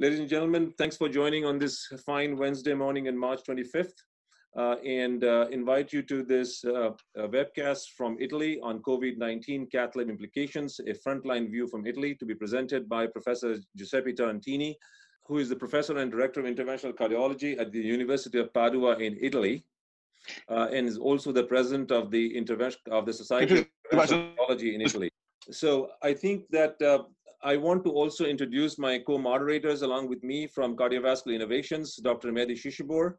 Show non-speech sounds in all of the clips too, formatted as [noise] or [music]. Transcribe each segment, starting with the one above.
Ladies and gentlemen, thanks for joining on this fine Wednesday morning in March 25th. Uh, and uh, invite you to this uh, webcast from Italy on COVID-19 cath lab implications, a frontline view from Italy to be presented by Professor Giuseppe Tarantini, who is the professor and director of interventional cardiology at the University of Padua in Italy, uh, and is also the president of the intervention of the Society of Cardiology in Italy. So I think that uh, I want to also introduce my co-moderators along with me from Cardiovascular Innovations, Dr. Mehdi Shishehbor,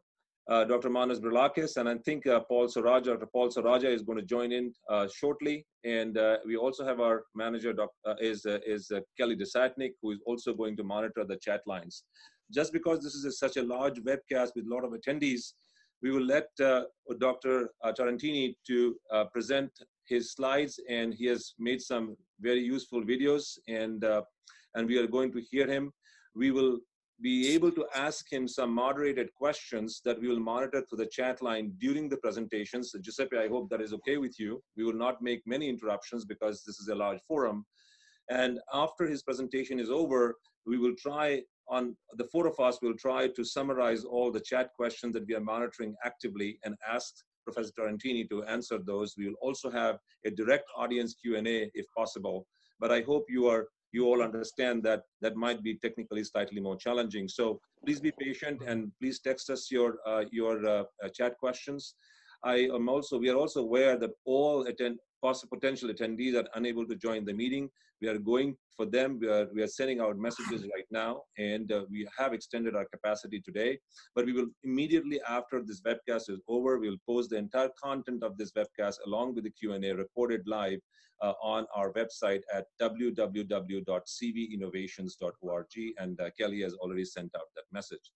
uh, Dr. Manos Brilakis, and I think uh, Paul Sorajja, Dr. Paul Sorajja is going to join in uh, shortly. And uh, we also have our manager uh, is, uh, is Kelly Desatnik, who is also going to monitor the chat lines. Just because this is a, such a large webcast with a lot of attendees, we will let Dr. Tarantini to present his slides, and he has made some very useful videos, and uh, and we are going to hear him. We will be able to ask him some moderated questions that we will monitor through the chat line during the presentations. So Giuseppe, I hope that is okay with you. We will not make many interruptions because this is a large forum. And after his presentation is over, we will try on the four of us will try to summarize all the chat questions that we are monitoring actively and ask Professor Tarantini to answer those. We will also have a direct audience Q&A if possible. But I hope you are you all understand that that might be technically slightly more challenging. So please be patient and please text us your uh, your uh, chat questions. I am also we are also aware that all attend potential attendees are unable to join the meeting. We are going for them. We are we are sending out messages right now, and uh, we have extended our capacity today. But we will immediately after this webcast is over, we will post the entire content of this webcast along with the Q and A recorded live uh, on our website at www.cvinnovations.org. And uh, Kelly has already sent out that message.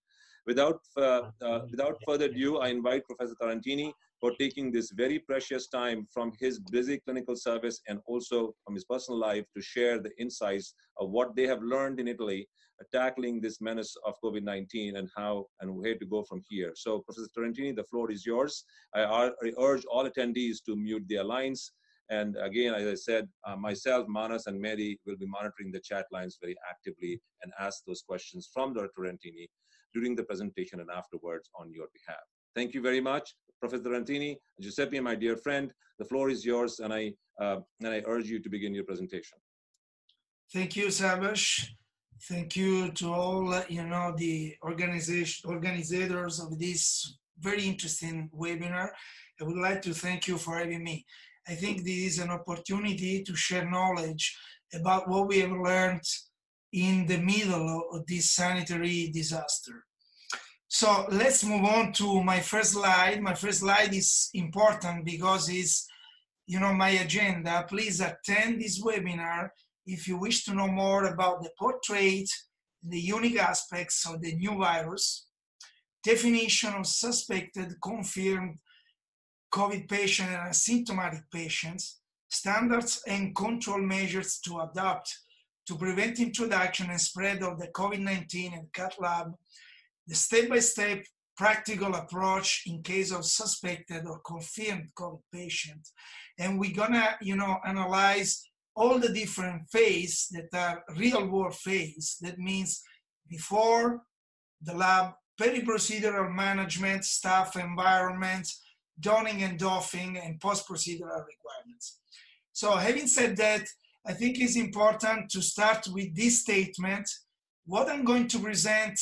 Without, uh, uh, without further ado, I invite Professor Tarantini for taking this very precious time from his busy clinical service and also from his personal life to share the insights of what they have learned in Italy uh, tackling this menace of COVID-19 and how and where to go from here. So Professor Tarantini, the floor is yours. I, I urge all attendees to mute their lines and again, as I said, uh, myself, Manos, and Mary will be monitoring the chat lines very actively and ask those questions from Dr. Tarantini during the presentation and afterwards on your behalf. Thank you very much, Professor Tarantini. Giuseppe, my dear friend, the floor is yours, and I, uh, and I urge you to begin your presentation. Thank you, Subhash. Thank you to all, you know, the organization organizers of this very interesting webinar. I would like to thank you for having me. I think this is an opportunity to share knowledge about what we have learned in the middle of this sanitary disaster. So let's move on to my first slide. My first slide is important because it's, you know, my agenda. Please attend this webinar if you wish to know more about the portrait, the unique aspects of the new virus, definition of suspected, confirmed, COVID patient and asymptomatic patients, standards and control measures to adopt to prevent introduction and spread of the COVID-19 and cath lab, the step-by-step -step practical approach in case of suspected or confirmed COVID patient. And we're gonna, you know, analyze all the different phases that are real world phase. That means before the lab, peri-procedural management, staff environment, donning and doffing and post-procedural requirements. So having said that, I think it's important to start with this statement. What I'm going to present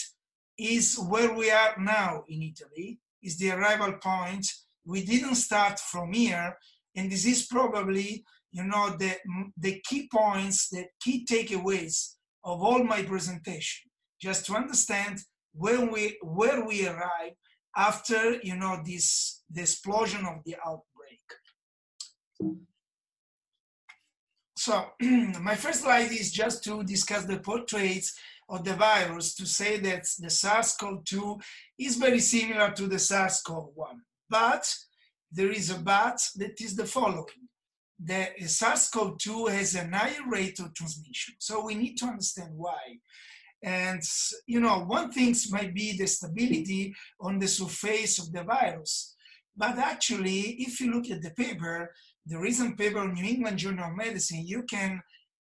is where we are now in Italy, is the arrival point. We didn't start from here, and this is probably, you know, the, the key points, the key takeaways of all my presentation, just to understand where we, where we arrive after you know this the explosion of the outbreak. So [clears throat] my first slide is just to discuss the portraits of the virus to say that the SARS-CoV-2 is very similar to the SARS-CoV-1, but there is a but that is the following. The SARS-CoV-2 has a higher rate of transmission. So we need to understand why. And, you know, one thing might be the stability on the surface of the virus. But actually, if you look at the paper, the recent paper on New England Journal of Medicine, you can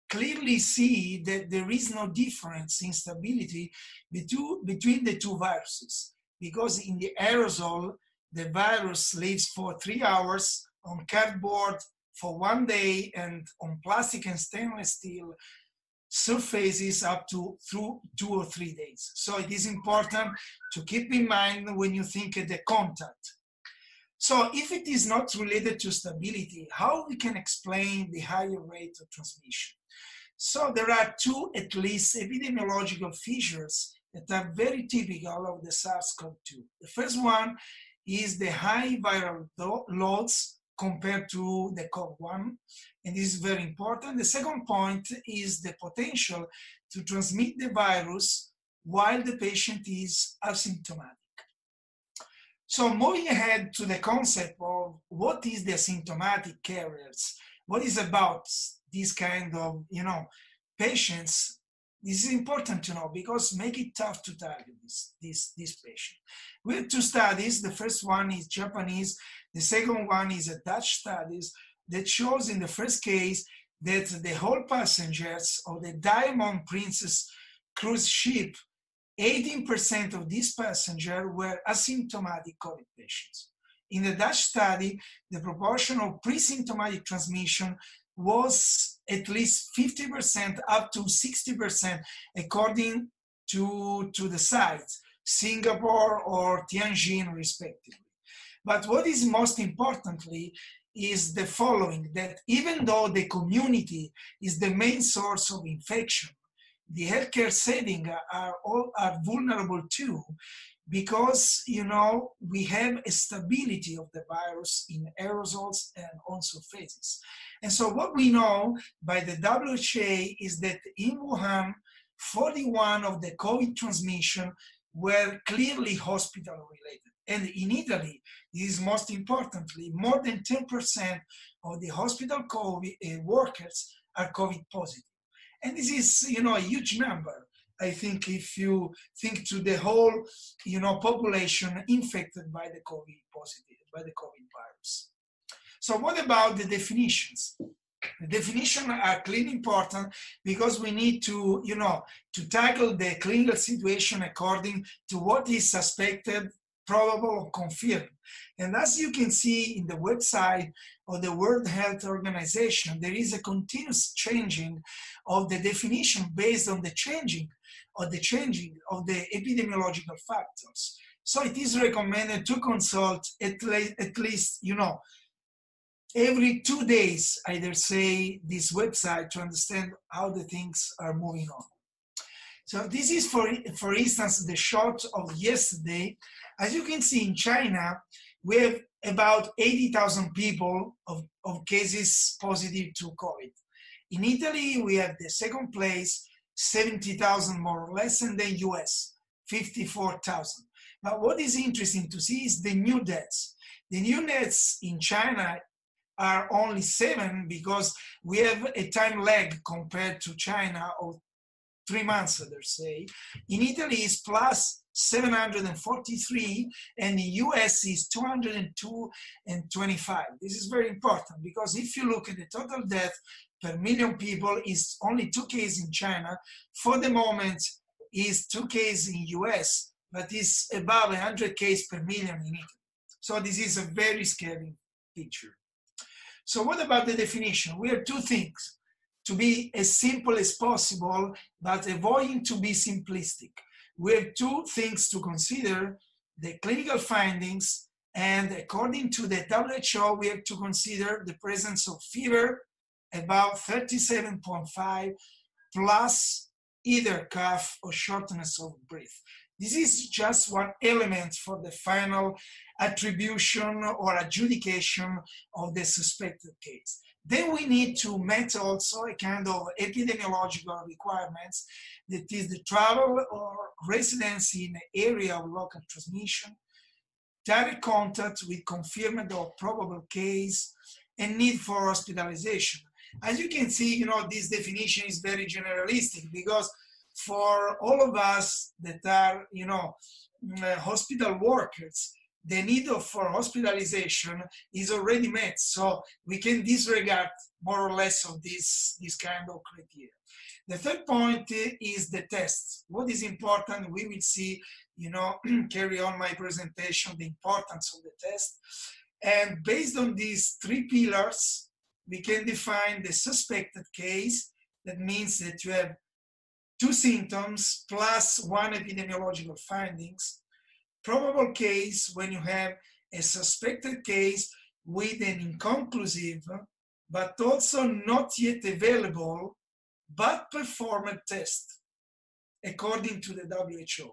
clearly see that there is no difference in stability between the two viruses because in the aerosol, the virus lives for three hours on cardboard for one day and on plastic and stainless steel surfaces up to through two or three days. So it is important to keep in mind when you think of the contact. So if it is not related to stability, how we can explain the higher rate of transmission? So there are two at least epidemiological features that are very typical of the SARS-CoV-2. The first one is the high viral loads compared to the COV1, and this is very important. The second point is the potential to transmit the virus while the patient is asymptomatic. So moving ahead to the concept of what is the asymptomatic carriers, what is about this kind of, you know, patients, this is important to know because make it tough to target this, this, this patient. We have two studies. The first one is Japanese. The second one is a Dutch studies that shows in the first case that the whole passengers of the Diamond Princess cruise ship 18% of these passengers were asymptomatic COVID patients. In the Dutch study, the proportion of pre-symptomatic transmission was at least 50% up to 60% according to, to the sites, Singapore or Tianjin respectively. But what is most importantly is the following, that even though the community is the main source of infection, the healthcare setting are all are vulnerable too because you know we have a stability of the virus in aerosols and on surfaces. And so what we know by the wha is that in wuhan 41 of the covid transmission were clearly hospital related. And in italy this is most importantly more than 10% of the hospital COVID, uh, workers are covid positive. And this is, you know, a huge number. I think if you think to the whole, you know, population infected by the COVID positive, by the COVID virus. So what about the definitions? The definitions are clearly important because we need to, you know, to tackle the clinical situation according to what is suspected, probable, or confirmed. And as you can see in the website of the World Health Organization, there is a continuous changing of the definition based on the changing of the changing of the epidemiological factors. So it is recommended to consult at, le- at least, you know, every two days, either say this website to understand how the things are moving on. So this is, for, for instance, the shot of yesterday. As you can see in China, we have about 80,000 people of, of cases positive to COVID. In Italy, we have the second place, 70,000 more or less, and the US, 54,000. But what is interesting to see is the new deaths. The new deaths in China are only seven because we have a time lag compared to China of three months, let's say. In Italy, it's plus 743, and the US is 202 and 25. This is very important because if you look at the total death per million people, is only two cases in China. For the moment, is two cases in US, but is above 100 cases per million in Italy. So this is a very scary picture. So what about the definition? We have two things to be as simple as possible, but avoiding to be simplistic. We have two things to consider, the clinical findings, and according to the WHO, we have to consider the presence of fever, about 37.5, plus either cough or shortness of breath. This is just one element for the final attribution or adjudication of the suspected case. Then we need to meet also a kind of epidemiological requirements that is the travel or residency in the area of local transmission, direct contact with confirmed or probable case, and need for hospitalization. As you can see, you know, this definition is very generalistic because for all of us that are, you know, mm, uh, hospital workers, the need for hospitalization is already met. So we can disregard more or less of this, this kind of criteria. The third point is the test. What is important, we will see, you know, [clears throat] carry on my presentation, the importance of the test. And based on these three pillars, we can define the suspected case. That means that you have two symptoms plus one epidemiological findings. Probable case when you have a suspected case with an inconclusive, but also not yet available, but performed test according to the WHO.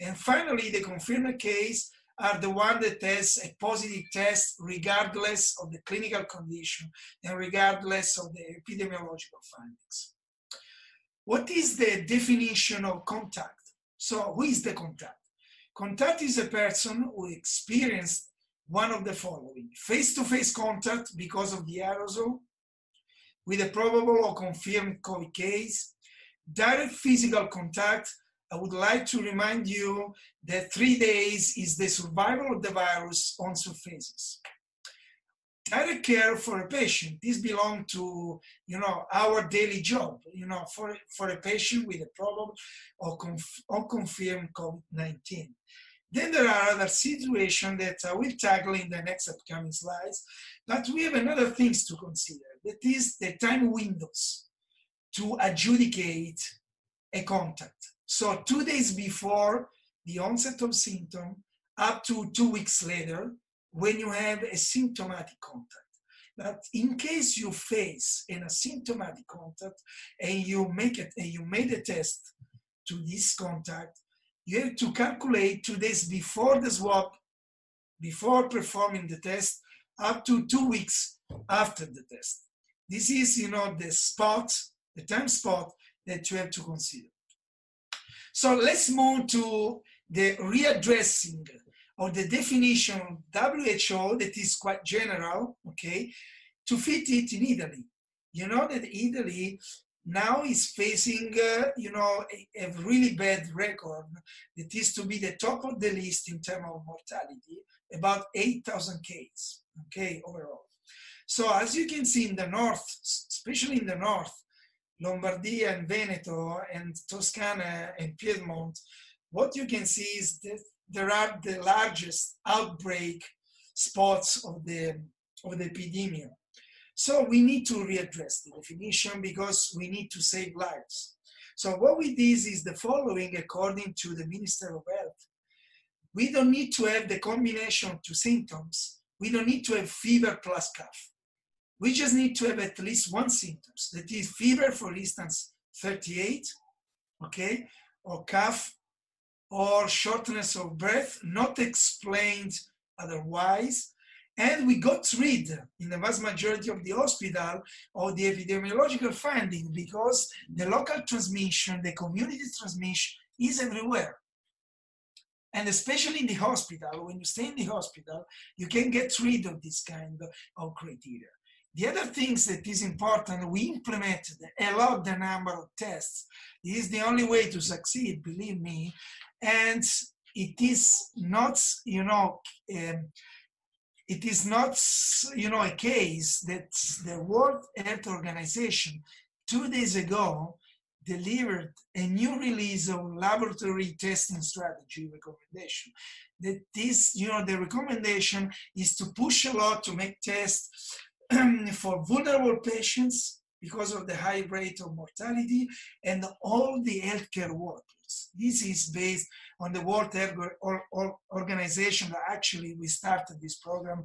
And finally, the confirmed case are the one that has a positive test regardless of the clinical condition and regardless of the epidemiological findings. What is the definition of contact? So who is the contact? Contact is a person who experienced one of the following face-to-face contact because of the aerosol with a probable or confirmed COVID case, direct physical contact. I would like to remind you that three days is the survival of the virus on surfaces direct care for a patient. This belongs to, you know, our daily job, you know, for, for a patient with a problem or conf- unconfirmed COVID-19. Then there are other situations that I will tackle in the next upcoming slides, but we have another things to consider. That is the time windows to adjudicate a contact. So two days before the onset of symptom, up to two weeks later, when you have a symptomatic contact. But in case you face an asymptomatic contact and you make it and you made a test to this contact, you have to calculate two days before the swab, before performing the test, up to two weeks after the test. This is, you know, the spot, the time spot that you have to consider. So let's move to the readdressing or the definition of WHO that is quite general, okay, to fit it in Italy. You know that Italy now is facing, uh, you know, a, a, really bad record that is to be the top of the list in terms of mortality, about 8,000 cases, okay, overall. So as you can see in the north, especially in the north, Lombardia and Veneto and Toscana and Piedmont, what you can see is that there are the largest outbreak spots of the, of the epidemic. So we need to readdress the definition because we need to save lives. So what we did is the following according to the Minister of Health. We don't need to have the combination of two symptoms. We don't need to have fever plus cough. We just need to have at least one symptoms. That is fever, for instance, 38, okay, or cough or shortness of breath, not explained otherwise. And we got rid, in the vast majority of the hospital, of the epidemiological finding because the local transmission, the community transmission is everywhere. And especially in the hospital, when you stay in the hospital, you can get rid of this kind of criteria. The other things that is important, we implemented a lot the number of tests. This is the only way to succeed, believe me. And it is not, you know, um, it is not, you know, a case that the World Health Organization two days ago delivered a new release of laboratory testing strategy recommendation. That this, you know, the recommendation is to push a lot to make tests [clears throat] for vulnerable patients because of the high rate of mortality and all the healthcare workers. This is based on the World Health Organization that actually we started this program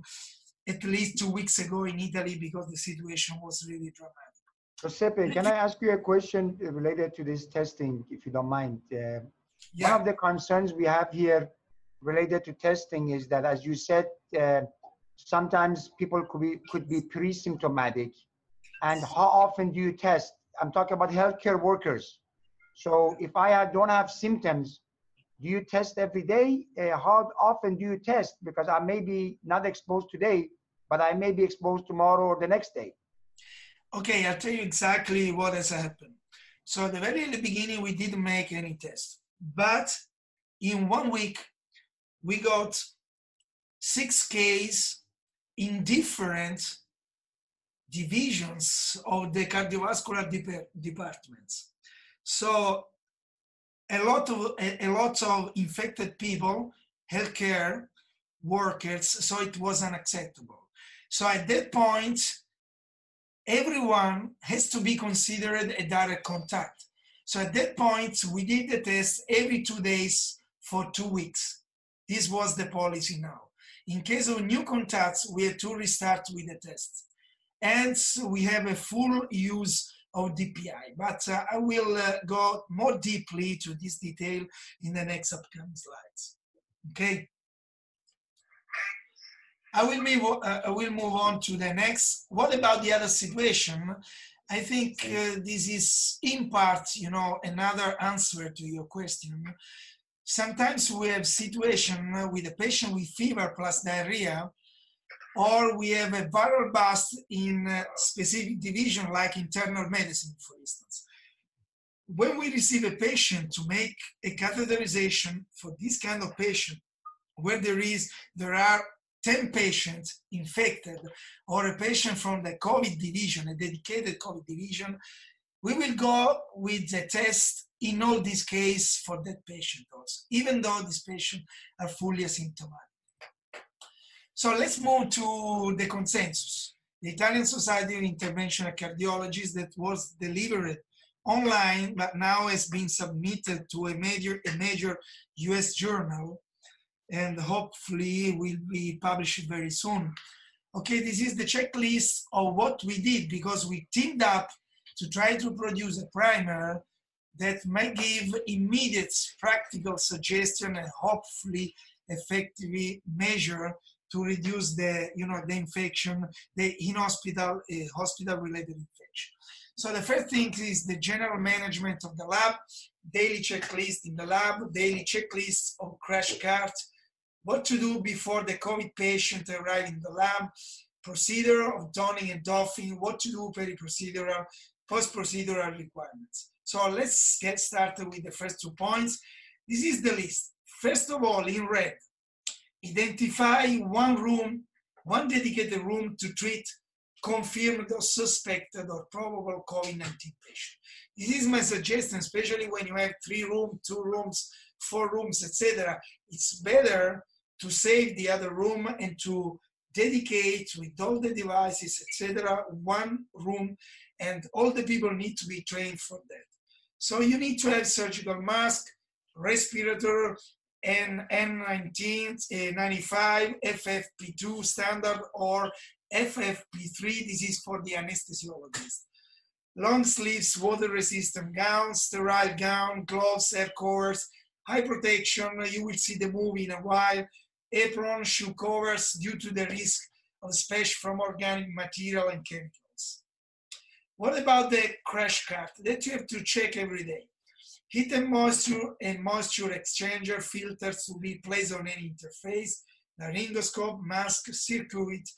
at least two weeks ago in Italy because the situation was really dramatic. Giuseppe, can I ask you a question related to this testing, if you don't mind? Uh, yeah. One of the concerns we have here related to testing is that, as you said, uh, sometimes people could be could be pre-symptomatic. And how often do you test? I'm talking about healthcare workers. So if i don't have symptoms do you test every day? Uh, how often do you test? Because i may be not exposed today but i may be exposed tomorrow or the next day. Okay i'll tell you exactly what has happened. So at the very in the beginning we didn't make any tests but in one week we got six cases in different divisions of the cardiovascular de departments. So a lot of a, a lot of infected people, healthcare workers, so it was unacceptable. So at that point, everyone has to be considered a direct contact. So at that point, we did the test every two days for two weeks. This was the policy now. In case of new contacts, we have to restart with the test. And we have a full use of DPI, but uh, I will uh, go more deeply to this detail in the next upcoming slides. Okay. I will move. Uh, I will move on to the next. What about the other situation? I think uh, this is in part, you know, another answer to your question. Sometimes we have situation with a patient with fever plus diarrhea, or we have a viral burst in a specific division like internal medicine, for instance. When we receive a patient to make a catheterization for this kind of patient, where there is there are 10 patients infected or a patient from the COVID division, a dedicated COVID division, we will go with the test in all these cases for that patient also, even though these patients are fully asymptomatic. So let's move to the consensus. The Italian Society of Interventional Cardiologists that was delivered online, but now has been submitted to a major, a major US journal and hopefully will be published very soon. Okay, this is the checklist of what we did because we teamed up to try to produce a primer that might give immediate practical suggestion and hopefully effectively measure to reduce the you know the infection the in hospital uh, hospital related infection. So the first thing is the general management of the lab daily checklist in the lab daily checklist of crash cart what to do before the COVID patient arrive in the lab, procedure of donning and doffing, what to do peri-procedural, post-procedural requirements. So let's get started with the first two points. This is the list. First of all, in red, identify one room, one dedicated room to treat confirmed or suspected or probable COVID-19 patient. This is my suggestion, especially when you have three rooms, two rooms, four rooms, etc. It's better to save the other room and to dedicate with all the devices, etc., one room, and all the people need to be trained for that. So you need to have surgical mask, respirator, and N19, 95, FFP2 standard, or FFP3. This is for the anesthesiologist. Long sleeves, water resistant gowns, sterile gown, gloves, air covers, high protection. You will see the movie in a while apron shoe covers due to the risk of speech from organic material and chemicals. What about the crash cart that you have to check every day? Heat and moisture and moisture exchanger filters to be placed on any interface, laryngoscope, mask, circuit,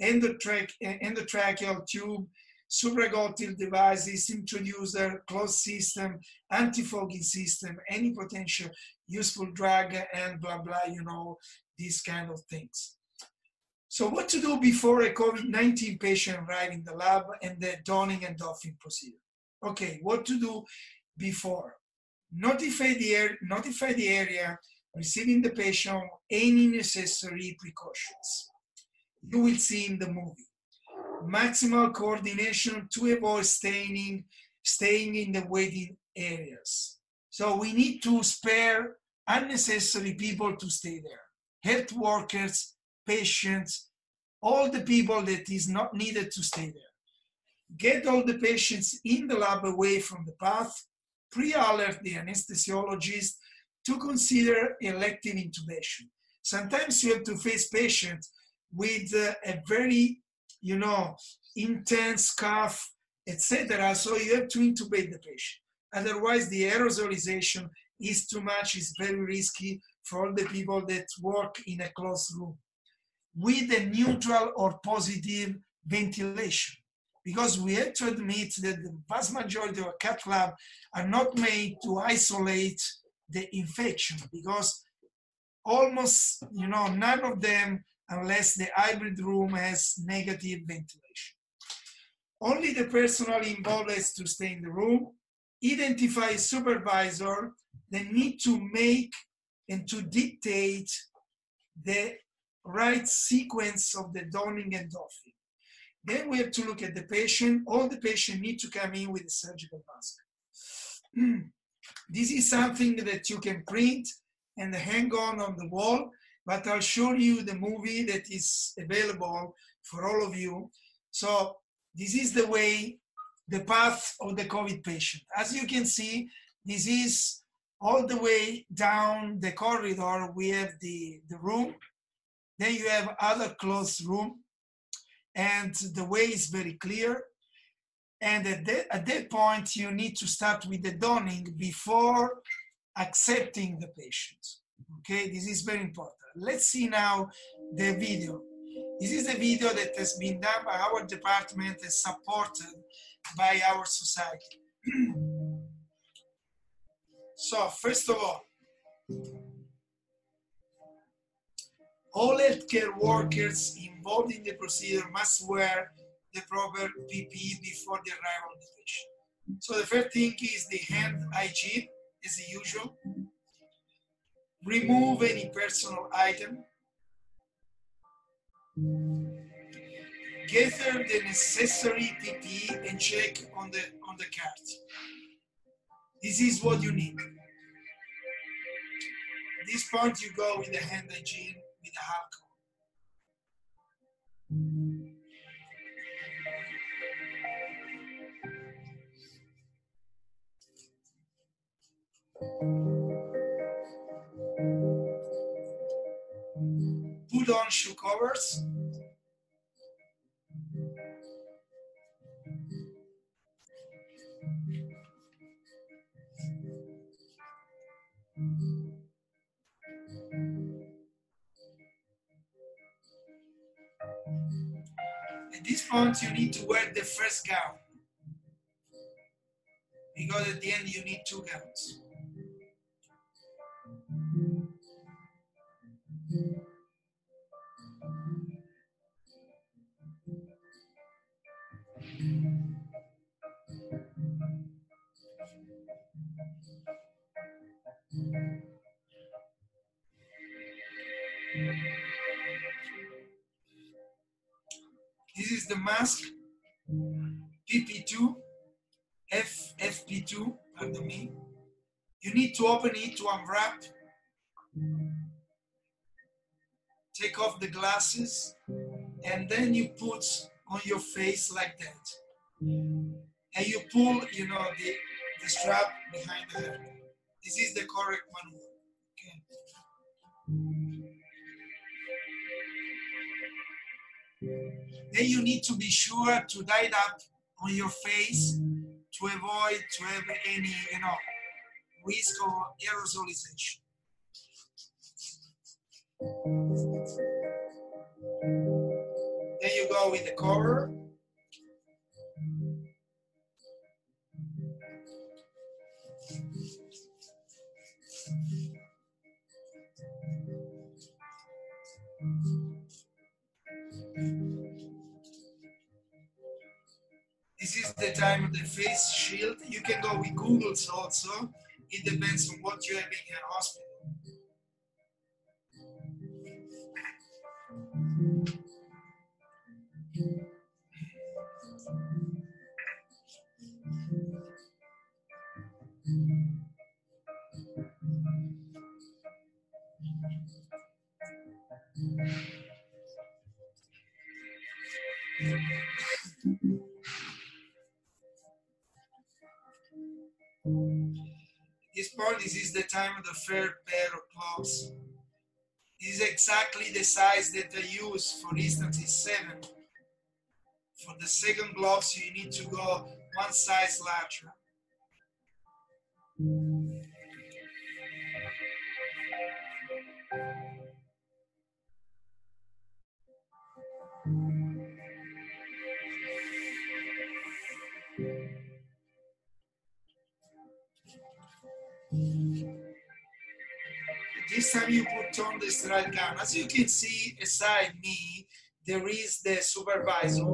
endotrach endotracheal tube, supraglottal devices, introducer, closed system, antifogging system, any potential useful drug, and blah, blah, you know, these kind of things. So what to do before a COVID-19 patient arrive in the lab and the donning and doffing procedure? Okay, what to do before? Notify the, notify the area receiving the patient any necessary precautions. You will see in the movie. Maximal coordination to avoid staying, staying in the waiting areas. So we need to spare unnecessary people to stay there health workers, patients, all the people that is not needed to stay there. Get all the patients in the lab away from the path, pre-alert the anesthesiologist to consider elective intubation. Sometimes you have to face patients with uh, a very, you know, intense cough, etc. So you have to intubate the patient. Otherwise, the aerosolization is too much, is very risky for all the people that work in a closed room with a neutral or positive ventilation. Because we have to admit that the vast majority of cath lab are not made to isolate the infection because almost, you know, none of them unless the hybrid room has negative ventilation. Only the personnel involved has to stay in the room, identify a supervisor, they need to make and to dictate the right sequence of the donning and doffing. Then we have to look at the patient. All the patient need to come in with a surgical mask. Hmm. this is something that you can print and hang on on the wall, but I'll show you the movie that is available for all of you. So this is the way, the path of the COVID patient. As you can see, this is all the way down the corridor. We have the, the room. Then you have other closed room. And the way is very clear. And at that, at that point, you need to start with the donning before accepting the patient. Okay, this is very important. Let's see now the video. This is a video that has been done by our department and supported by our society. [clears throat] so, first of all, all healthcare workers involved in the procedure must wear the proper PPE before the arrival of the patient. So the first thing is the hand hygiene, as usual. Remove any personal item gather the necessary PPE and check on the on the cart. This is what you need. At this point, you go with the hand hygiene with the. Put on shoe covers. This you need to wear the first gown. Because at the end, you need two gowns. This is the mask PP2, F, FP2, pardon me. You need to open it to unwrap. Take off the glasses and then you put on your face like that. And you pull, you know, the, the strap behind the head. This is the correct maneuver. Okay. Then you need to be sure to it up on your face to avoid to have any, you know, risk of aerosolization. Then you go with the cover. Is the time of the face shield. You can go with goggles also. It depends on what you have in your hospital. This is the time of the third pair of gloves. This is exactly the size that I use. For instance, is seven. For the second gloves, you need to go one size larger. This time you put on the sterile gun. As you can see beside me, there is the supervisor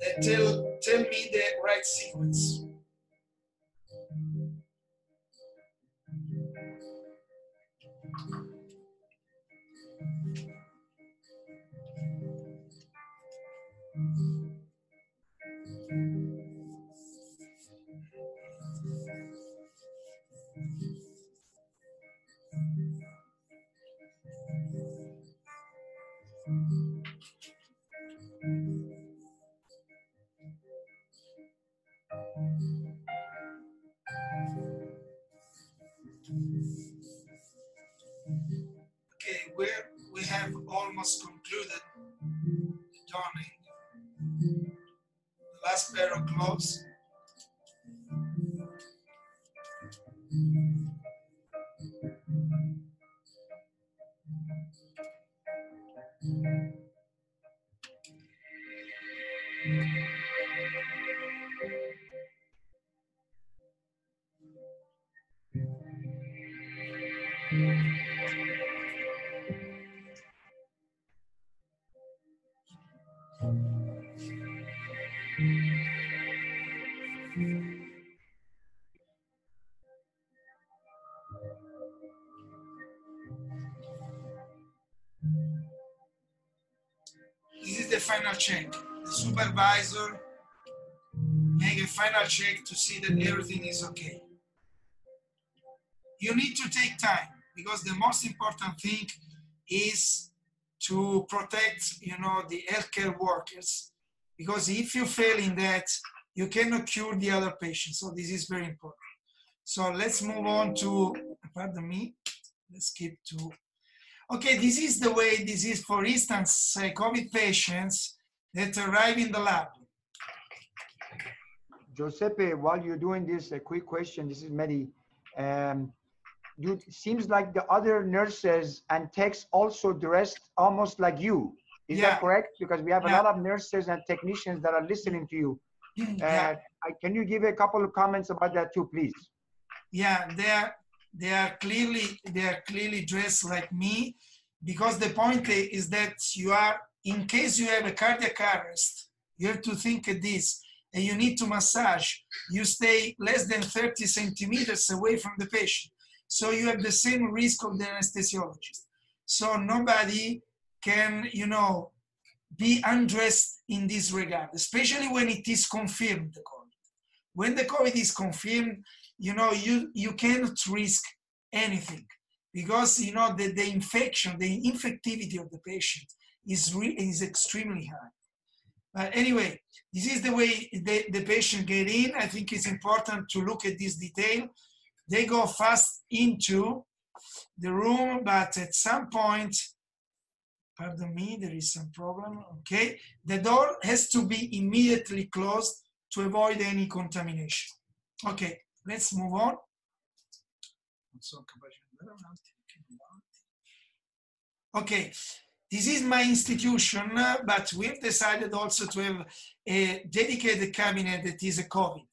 that tell, tell me the right sequence. Last final check. The supervisor make a final check to see that everything is okay. You need to take time because the most important thing is to protect, you know, the healthcare workers. Because if you fail in that, you cannot cure the other patients. So this is very important. So let's move on to, pardon me, let's skip to Okay, this is the way this is, for instance, uh, COVID patients that arrive in the lab. Giuseppe, while you're doing this, a quick question. This is Mehdi. Um, you, it seems like the other nurses and techs also dressed almost like you. Is Yeah. that correct? Because we have a lot of nurses and technicians that are listening to you. yeah, Uh, I, can you give a couple of comments about that too, please? yeah, they are they are clearly they are clearly dressed like me, because the point is that you are in case you have a cardiac arrest, you have to think of this, and you need to massage. You stay less than 30 centimeters away from the patient, so you have the same risk of the anesthesiologist. So nobody can, you know, be undressed in this regard, especially when it is confirmed the COVID. When the COVID is confirmed, you know, you, you cannot risk anything because, you know, the, the infection, the infectivity of the patient is, re- is extremely high. But anyway, this is the way the, the patient get in. I think it's important to look at this detail. They go fast into the room, but at some point, pardon me, there is some problem. Okay, the door has to be immediately closed to avoid any contamination. Okay, let's move on. Okay, this is my institution, but we've decided also to have a dedicated cabinet that is a COVID.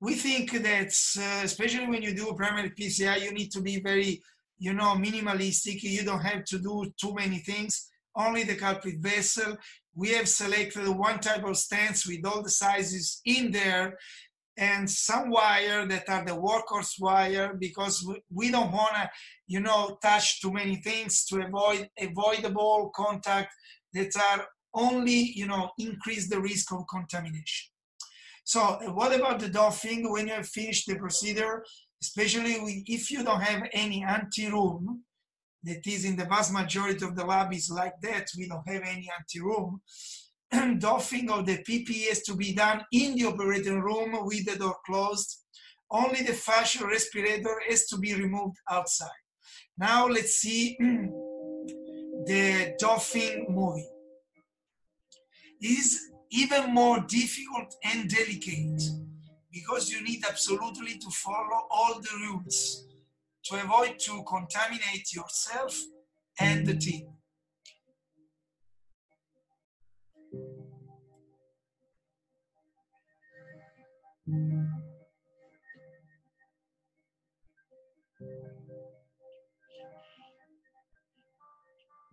We think that, uh, especially when you do primary PCI, you need to be very, you know, minimalistic. You don't have to do too many things. Only the culprit vessel. We have selected one type of stents with all the sizes in there and some wire that are the workhorse wire because we, don't want to you know touch too many things to avoid avoidable contact that are only you know increase the risk of contamination. So what about the doffing when you have finished the procedure? Especially if you don't have any anti-room that is in the vast majority of the lab is like that we don't have any anti-room [clears throat] doffing of the PPE has to be done in the operating room with the door closed. Only the facial respirator has to be removed outside. Now let's see [clears throat] the doffing movie. Is even more difficult and delicate because you need absolutely to follow all the rules to avoid to contaminate yourself and the team.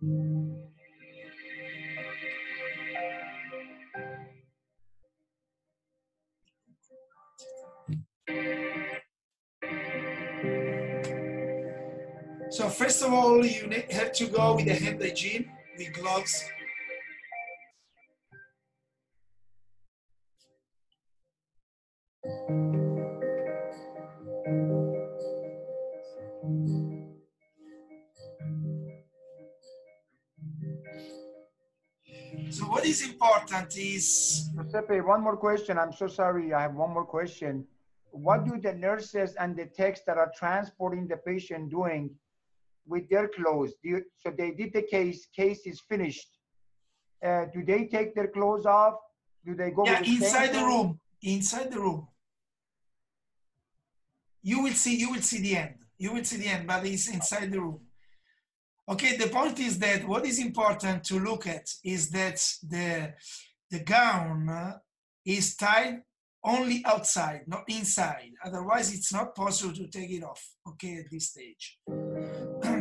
So first of all, you have to go with the hand hygiene, with gloves. Is important is... Giuseppe, one more question. I'm so sorry. I have one more question. What do the nurses and the techs that are transporting the patient doing with their clothes? You, so they did the case, case is finished. Uh, do they take their clothes off? Do they go? Yeah, the inside the room. Inside the room. You will see. You will see the end. You will see the end, but it's inside the room. Okay. The point is that what is important to look at is that the the gown is tied only outside, not inside. Otherwise, it's not possible to take it off. Okay, at this stage. [clears throat]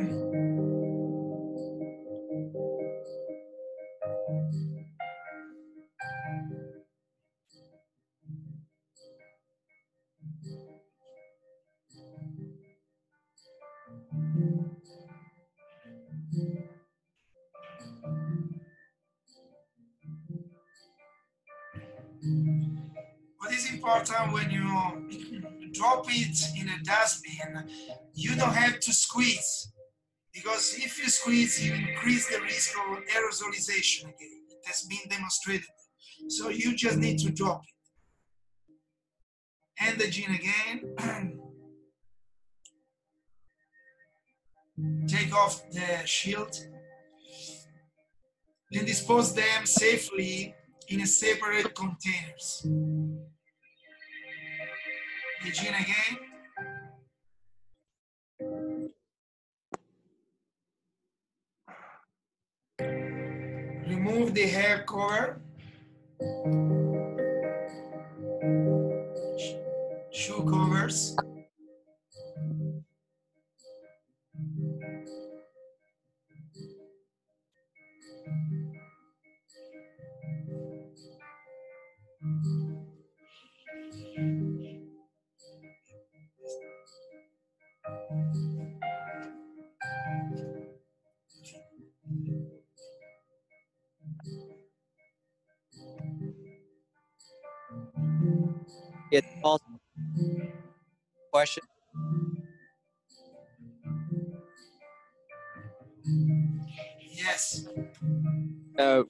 important when you drop it in a dustbin, you don't have to squeeze because if you squeeze, you increase the risk of aerosolization again. It has been demonstrated. So you just need to drop it. And the gene again. [clears throat] Take off the shield. Then dispose them safely in separate containers. The gene again. Remove the hair cover. Shoe covers. It also question. Yes. Uh,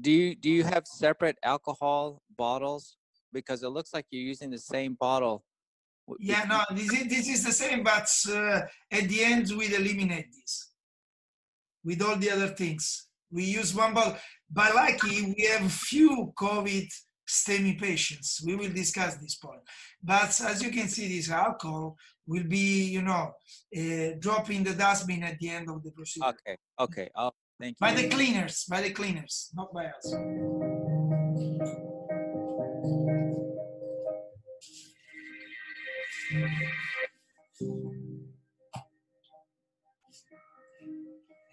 do you do you have separate alcohol bottles? Because it looks like you're using the same bottle. Yeah, no, this is, this is the same, but uh, at the end we'll eliminate this with all the other things. We use one bottle. By lucky, we have few COVID STEMI patients. We will discuss this point. But as you can see, this alcohol will be, you know, uh, drop in the dustbin at the end of the procedure. Okay, okay. Oh, thank you. By the cleaners, by the cleaners, not by us.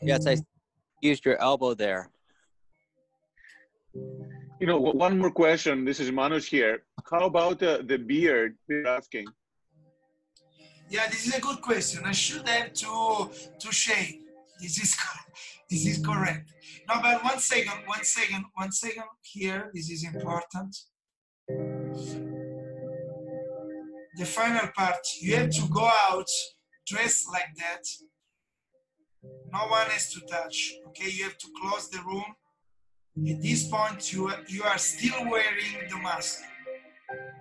Yes, I used your elbow there. You know, one more question. This is Manoj here. How about uh, the beard? They're asking. Yeah, this is a good question. I should have to to shave. This is this is correct. No, but one second, one second, one second here. This is important. The final part. You have to go out dressed like that. No one has to touch. Okay, you have to close the room. At this point, you are, you are still wearing the mask.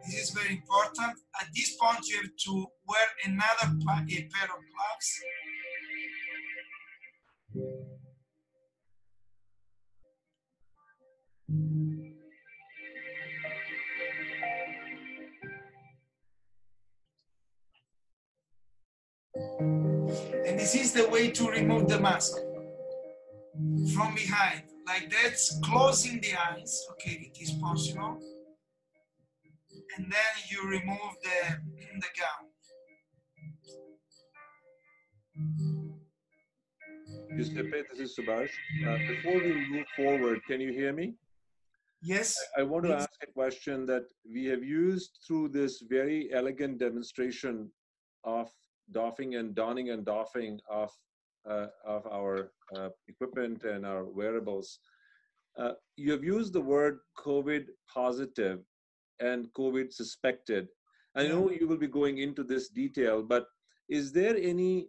This is very important. At this point, you have to wear another a pair of gloves. And this is the way to remove the mask from behind, like that, closing the eyes. Okay, it is possible. And then you remove the, the gown. Giuseppe, this is Subhash. Uh, before we move forward, can you hear me? Yes. I, I want to ask a question that we have used through this very elegant demonstration of doffing and donning and doffing of, of our uh, equipment and our wearables. Uh, you have used the word COVID positive and COVID suspected. I know you will be going into this detail, but is there any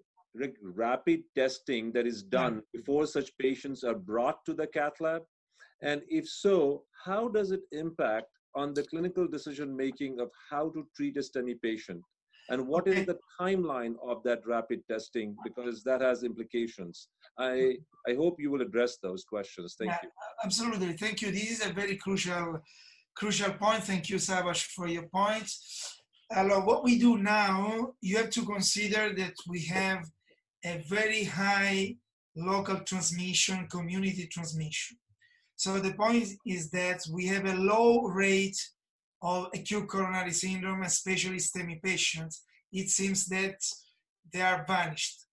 rapid testing that is done before such patients are brought to the cath lab? And if so, how does it impact on the clinical decision making of how to treat a STEMI patient? And what is the timeline of that rapid testing? Because that has implications. I, hmm. I hope you will address those questions. Thank yeah, you. Absolutely. Thank you. This is a very crucial, crucial point. Thank you, Subhash, for your point. Alors, what we do now, you have to consider that we have a very high local transmission, community transmission. So the point is that we have a low rate of acute coronary syndrome, especially STEMI patients. It seems that they are vanished.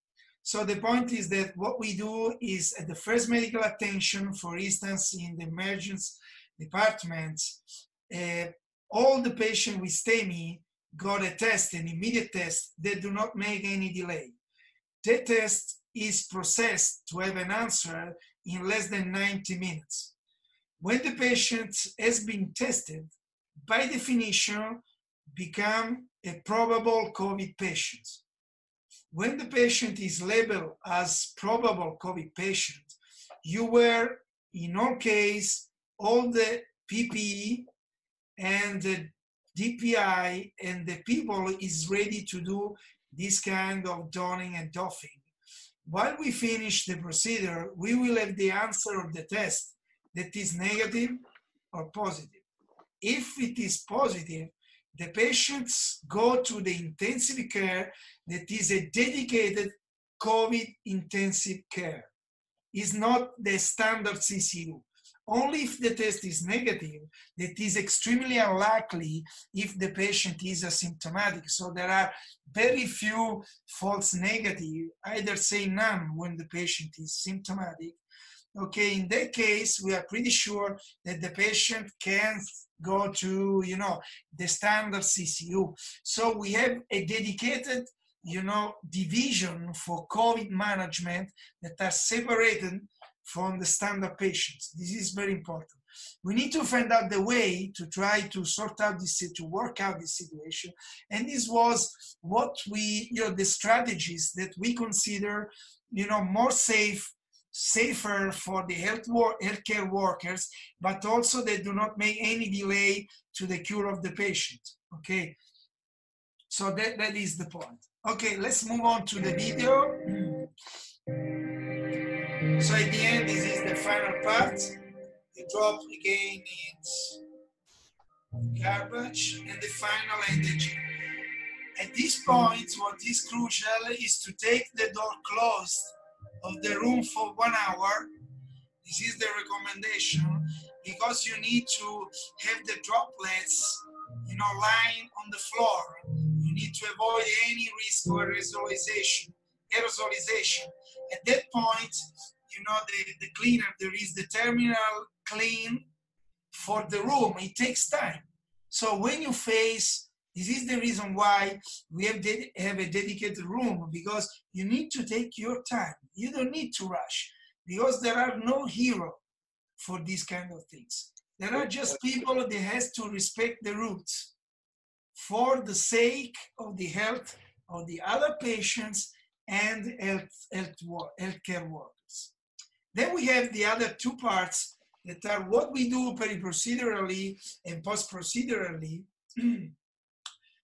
So the point is that what we do is at the first medical attention, for instance, in the emergency department, uh, all the patients with STEMI got a test, an immediate test that do not make any delay. The test is processed to have an answer in less than 90 minutes. When the patient has been tested, by definition, become a probable COVID patient. When the patient is labeled as probable COVID patient, you wear, in all case, all the PPE and the DPI and the people is ready to do this kind of donning and doffing. While we finish the procedure, we will have the answer of the test that is negative or positive. If it is positive, the patients go to the intensive care that is a dedicated COVID intensive care. It's not the standard CCU. Only if the test is negative, that is extremely unlikely if the patient is asymptomatic. So there are very few false negative, either say none when the patient is symptomatic. Okay, in that case, we are pretty sure that the patient can go to, you know, the standard CCU. So we have a dedicated, you know, division for COVID management that are separated from the standard patients. This is very important. We need to find out the way to try to sort out this, to work out this situation. And this was what we, you know, the strategies that we consider, you know, more safe, safer for the health healthcare workers, but also they do not make any delay to the cure of the patient. Okay. So that, that is the point. Okay, let's move on to the video. So at the end, this is the final part. The drop again is garbage and the final energy. At this point, what is crucial is to take the door closed of the room for one hour. This is the recommendation because you need to have the droplets, you know, lying on the floor. You need to avoid any risk of aerosolization. aerosolization. At that point, you know, the, the cleaner, there is the terminal clean for the room. It takes time. So when you face, this is the reason why we have, have a dedicated room because you need to take your time. You don't need to rush because there are no hero for these kind of things. There are just people that has to respect the rules for the sake of the health of the other patients and health, health, healthcare work. Then we have the other two parts that are what we do peri-procedurally and post-procedurally. [clears throat]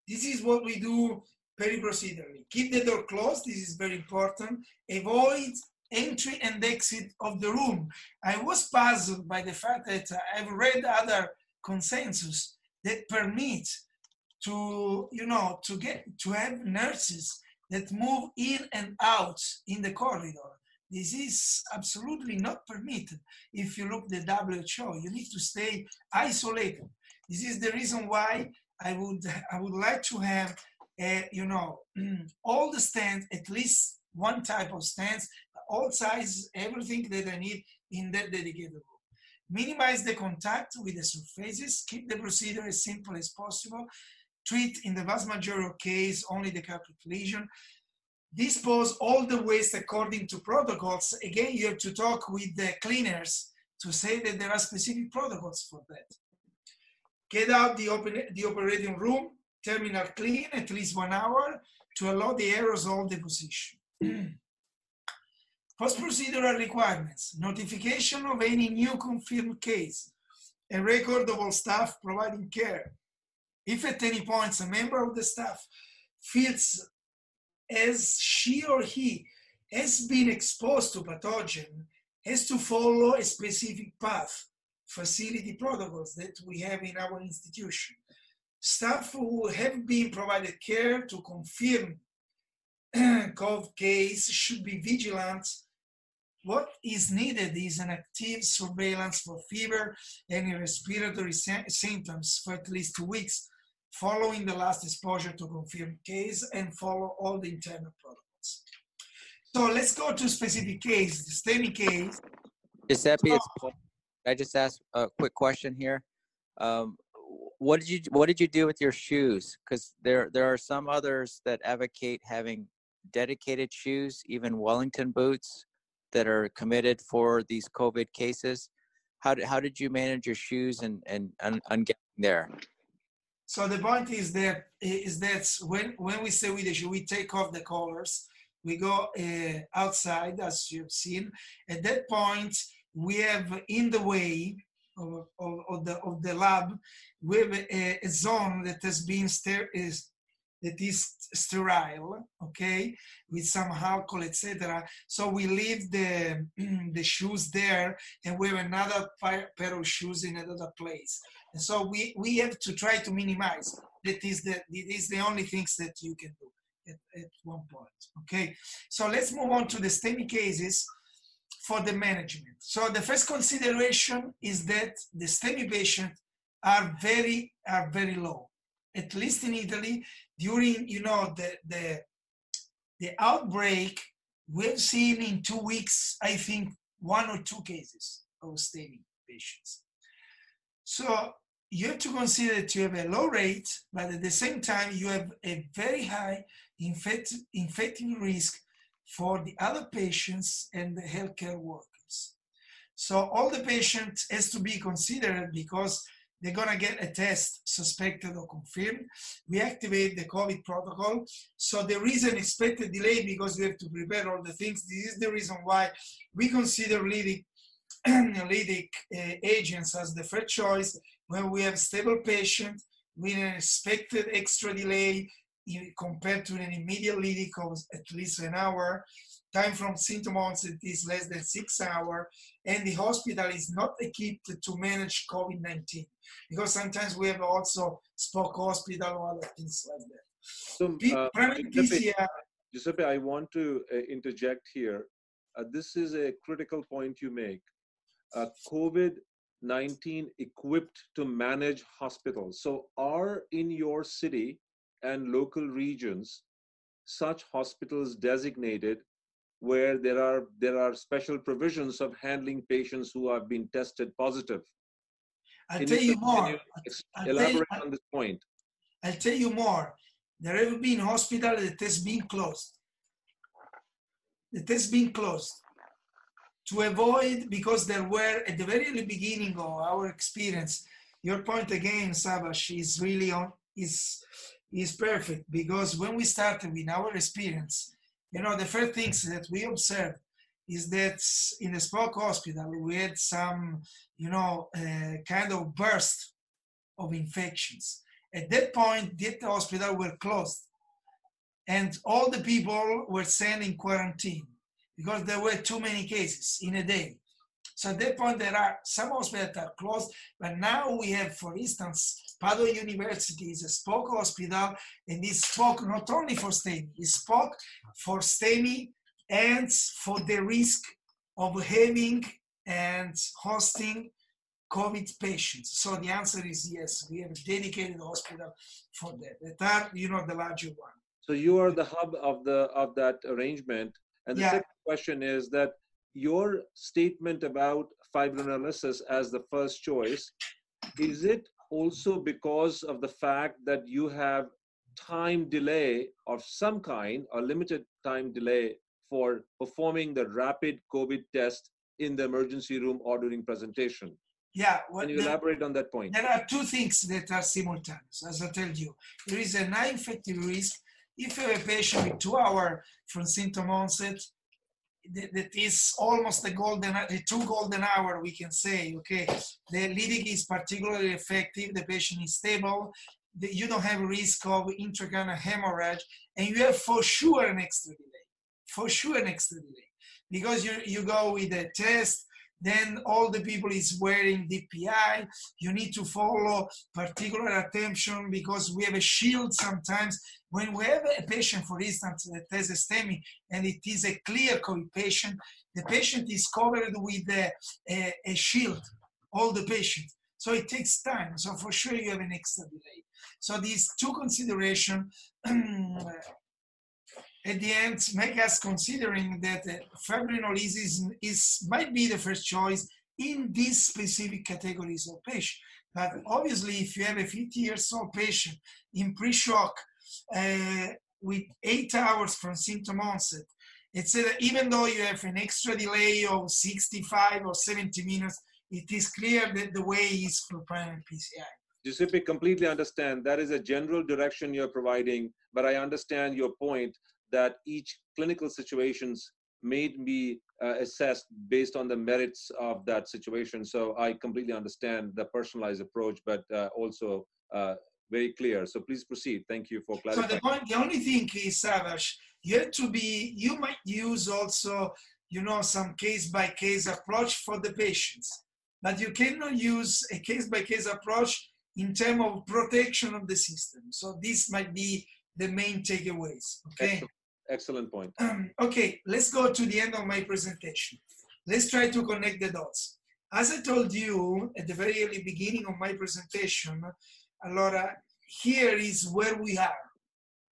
this is what we do peri-procedurally. Keep the door closed, this is very important. Avoid entry and exit of the room. I was puzzled by the fact that I've read other consensus that permit to, you know, to get to have nurses that move in and out in the corridor. This is absolutely not permitted. If you look the WHO, you need to stay isolated. This is the reason why I would I would like to have, uh, you know, [clears throat] all the stands, at least one type of stands, all sizes, everything that I need in that dedicated room. Minimize the contact with the surfaces, keep the procedure as simple as possible, treat in the vast majority of cases only the culprit lesion, dispose all the waste according to protocols. Again, you have to talk with the cleaners to say that there are specific protocols for that. Get out the, open, the operating room, terminal clean at least one hour to allow the aerosol deposition. [clears throat] Post-procedural requirements, notification of any new confirmed case, a record of all staff providing care. If at any point a member of the staff feels as she or he has been exposed to pathogen, has to follow a specific path, facility protocols that we have in our institution. Staff who have been provided care to confirm [clears throat] COVID case should be vigilant. What is needed is an active surveillance for fever and respiratory symptoms for at least two weeks following the last exposure to confirmed case and follow all the internal protocols. So let's go to specific case, the STEMI case. Giuseppe, Paul. I just ask a quick question here. Um, what did you what did you do with your shoes? Because there there are some others that advocate having dedicated shoes, even Wellington boots, that are committed for these COVID cases. How did how did you manage your shoes and and and, getting there? So the point is that is that when when we say with the shoe, we take off the collars, we go uh, outside as you've seen. At that point, we have in the way of, of, of the of the lab, have a, a zone that has been ster- is that is sterile, okay, with some alcohol, etc. So we leave the [clears throat] the shoes there, and we have another pair of shoes in another place. And so we, we have to try to minimize. That is the, it is the only things that you can do at, at one point. Okay, so let's move on to the STEMI cases for the management. So the first consideration is that the STEMI patients are very, are very low. At least in Italy, during, you know, the, the, the outbreak, we've seen in two weeks, I think, one or two cases of STEMI patients. So you have to consider that you have a low rate, but at the same time, you have a very high infect, infecting risk for the other patients and the healthcare workers. So all the patients has to be considered because they're gonna get a test suspected or confirmed. We activate the COVID protocol. So there is an expected delay because we have to prepare all the things. This is the reason why we consider lytic, [clears throat] lytic uh, agents as the first choice when we have stable patient with an expected extra delay compared to an immediate lytic of at least an hour, time from symptom onset is less than six hours, and the hospital is not equipped to manage COVID-19 because sometimes we have also spoke hospital or other things like that. So, uh, Giuseppe, Giuseppe, I want to uh, interject here. Uh, this is a critical point you make. Uh, COVID 19 equipped to manage hospitals. So, are in your city and local regions such hospitals designated where there are there are special provisions of handling patients who have been tested positive? I'll can tell you, you more. I'll elaborate you, on this point. I'll tell you more. There have been hospitals that has been closed. That has been closed to avoid, because there were at the very beginning of our experience, your point again, Subhash, is really on is is perfect because when we started with our experience, you know, the first things that we observed is that in the Spoke Hospital we had some, you know, uh, kind of burst of infections. At that point, the hospital were closed, and all the people were sent in quarantine because there were too many cases in a day. So at that point, there are some hospitals that are closed, but now we have, for instance, Padua University is a spoke hospital, and it spoke not only for STEMI, it spoke for STEMI and for the risk of having and hosting COVID patients. So the answer is yes, we have a dedicated hospital for that. That are, you know, the larger one. So you are the hub of the of that arrangement And the Yeah. second question is that your statement about fibrinolysis as the first choice, is it also because of the fact that you have time delay of some kind or limited time delay for performing the rapid COVID test in the emergency room or during presentation? Yeah, what Can you the- elaborate on that point? there are two things that are simultaneous, as I told you. There is a high infective risk. If you have a patient with two hours from symptom onset, that, is almost the golden, the true golden hour, we can say, okay, the lytic is particularly effective, the patient is stable, the, you don't have risk of intracranial hemorrhage, and you have for sure an extra delay, for sure an extra delay. Because you, you go with a test, then all the people is wearing DPI. You need to follow particular attention because we have a shield sometimes. When we have a patient, for instance, that has a STEMI and it is a clear COVID patient, the patient is covered with a, a, a shield, all the patients. So it takes time. So for sure you have an extra delay. So these two considerations [clears throat] uh, at the end make us considering that uh, fibrinolysis is might be the first choice in these specific categories of patient. But obviously, if you have a 50 years old patient in pre-shock uh, with eight hours from symptom onset, uh, even though you have an extra delay of 65 or 70 minutes, it is clear that the way is for primary PCI. Giuseppe, completely understand. That is a general direction you're providing, but I understand your point that each clinical situations may be uh, assessed based on the merits of that situation. So I completely understand the personalized approach, but uh, also uh, very clear. So please proceed. Thank you for So the point, the only thing is, Subhash, you have to be, you might use also, you know, some case by case approach for the patients, but you cannot use a case by case approach in terms of protection of the system. So this might be the main takeaways. Okay. Excellent. Excellent point. Um, okay, let's go to the end of my presentation. Let's try to connect the dots. As I told you at the very early beginning of my presentation, allora, here is where we are.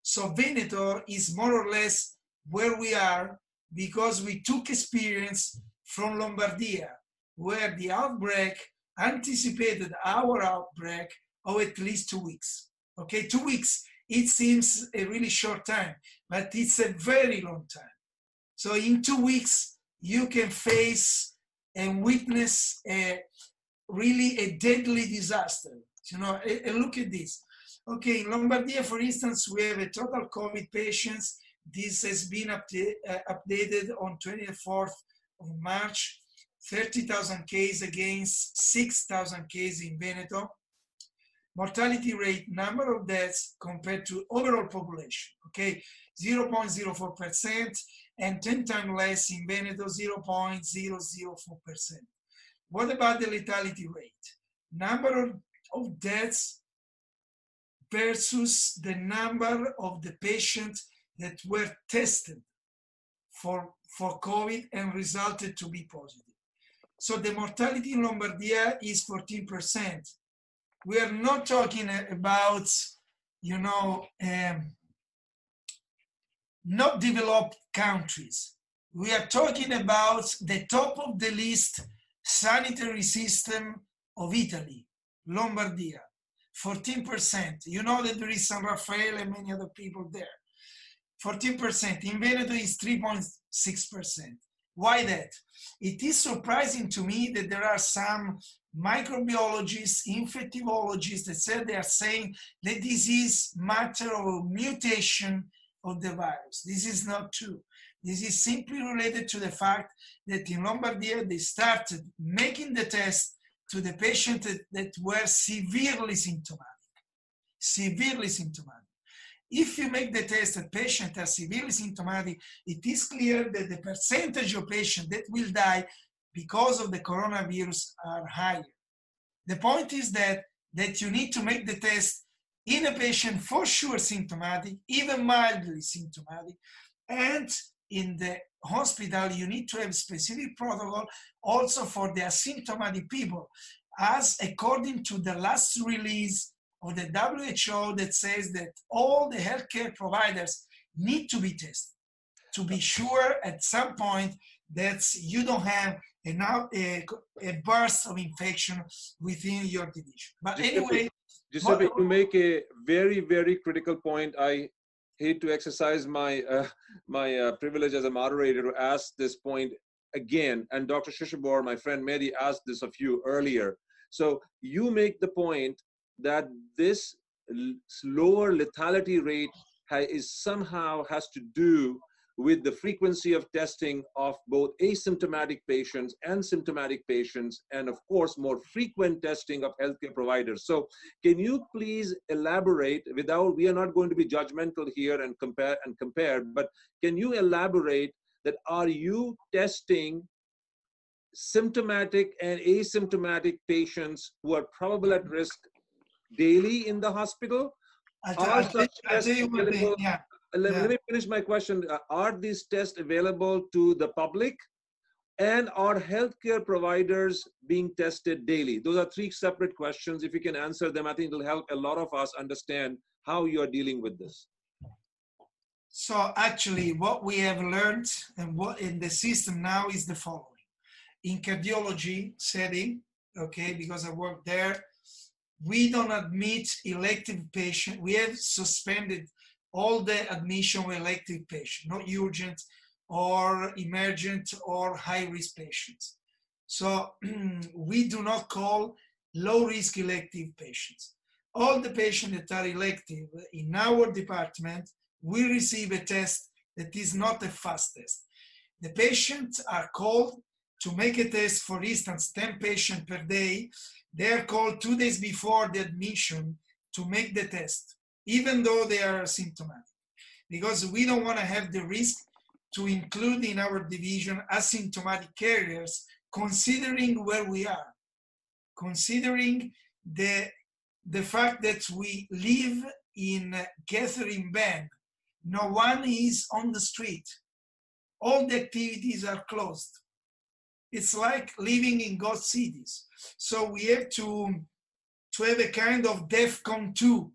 So Veneto is more or less where we are because we took experience from Lombardia, where the outbreak anticipated our outbreak of at least two weeks. Okay, two weeks. It seems a really short time, but it's a very long time. So in two weeks, you can face and witness a really a deadly disaster. You know, and look at this. Okay, in Lombardia, for instance, we have a total COVID patients. This has been upda- uh, updated on 24th of March. 30,000 cases against 6,000 cases in Veneto. Mortality rate, number of deaths compared to overall population, okay, 0.04% and 10 times less in Veneto, 0.004%. What about the lethality rate? Number of, deaths versus the number of the patients that were tested for, for COVID and resulted to be positive. So the mortality in Lombardia is 14%. We are not talking about, you know, um, not developed countries. We are talking about the top of the list sanitary system of Italy, Lombardia, 14%. You know that there is San Raffaele and many other people there. 14%. In Veneto is 3.6%. Why that? It is surprising to me that there are some microbiologists, infectivologists said they are saying this is matter of mutation of the virus. This is not true. This is simply related to the fact that in Lombardia they started making the test to the patients that, that were severely symptomatic. Severely symptomatic. If you make the test that patients are severely symptomatic, it is clear that the percentage of patients that will die because of the coronavirus are higher. The point is that, that you need to make the test in a patient for sure symptomatic, even mildly symptomatic, and in the hospital, you need to have specific protocol also for the asymptomatic people, as according to the last release of the WHO that says that all the healthcare providers need to be tested. to be sure at some point that you don't have enough, a, a burst of infection within your division. But Giuseppe, anyway, Giuseppe, you make a very, very critical point. I hate to exercise my uh, my uh, privilege as a moderator to ask this point again. And Dr. Shishehbor, my friend Mehdi, asked this of you earlier. So you make the point that this lower lethality rate ha- is somehow has to do with the frequency of testing of both asymptomatic patients and symptomatic patients, and of course, more frequent testing of healthcare providers. So, can you please elaborate without, we are not going to be judgmental here and compare and compare, but can you elaborate that are you testing symptomatic and asymptomatic patients who are probable at risk daily in the hospital? I'll, I'll, I'll tests tell you one thing. Yeah, Let, Yeah. let me finish my question. Uh, Are these tests available to the public? And are healthcare providers being tested daily? Those are three separate questions. If you can answer them, I think it'll help a lot of us understand how you are dealing with this. So actually, what we have learned and what in the system now is the following: in cardiology setting, okay, because I work there, we don't admit elective patient. We have suspended all the admission elective patients, not urgent or emergent or high risk patients. So [clears throat] we do not call low risk elective patients. All the patients that are elective in our department we receive a test that is not a fast test. The patients are called to make a test, for instance, 10 patients per day. They are called two days before the admission to make the test, even though they are asymptomatic, because we don't want to have the risk to include in our division asymptomatic carriers, considering where we are, considering the, the fact that we live in gathering band no one is on the street. All the activities are closed. It's like living in ghost cities. So we have to, to have a kind of DEFCON 2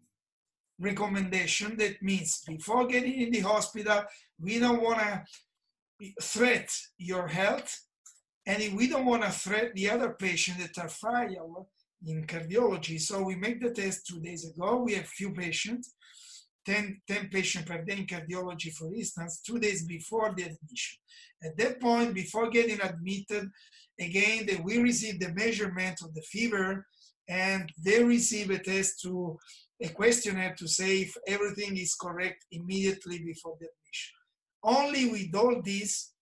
recommendation. That means before getting in the hospital, we don't want to threat your health. And we don't want to threat the other patients that are frail in cardiology. So we make the test two days ago. We have few patients 10, 10 patients per day in cardiology, for instance, two days before the admission. At that point, before getting admitted, again, will receive the measurement of the fever and they receive a test to a questionnaire to say if everything is correct immediately before the admission. Only with all this,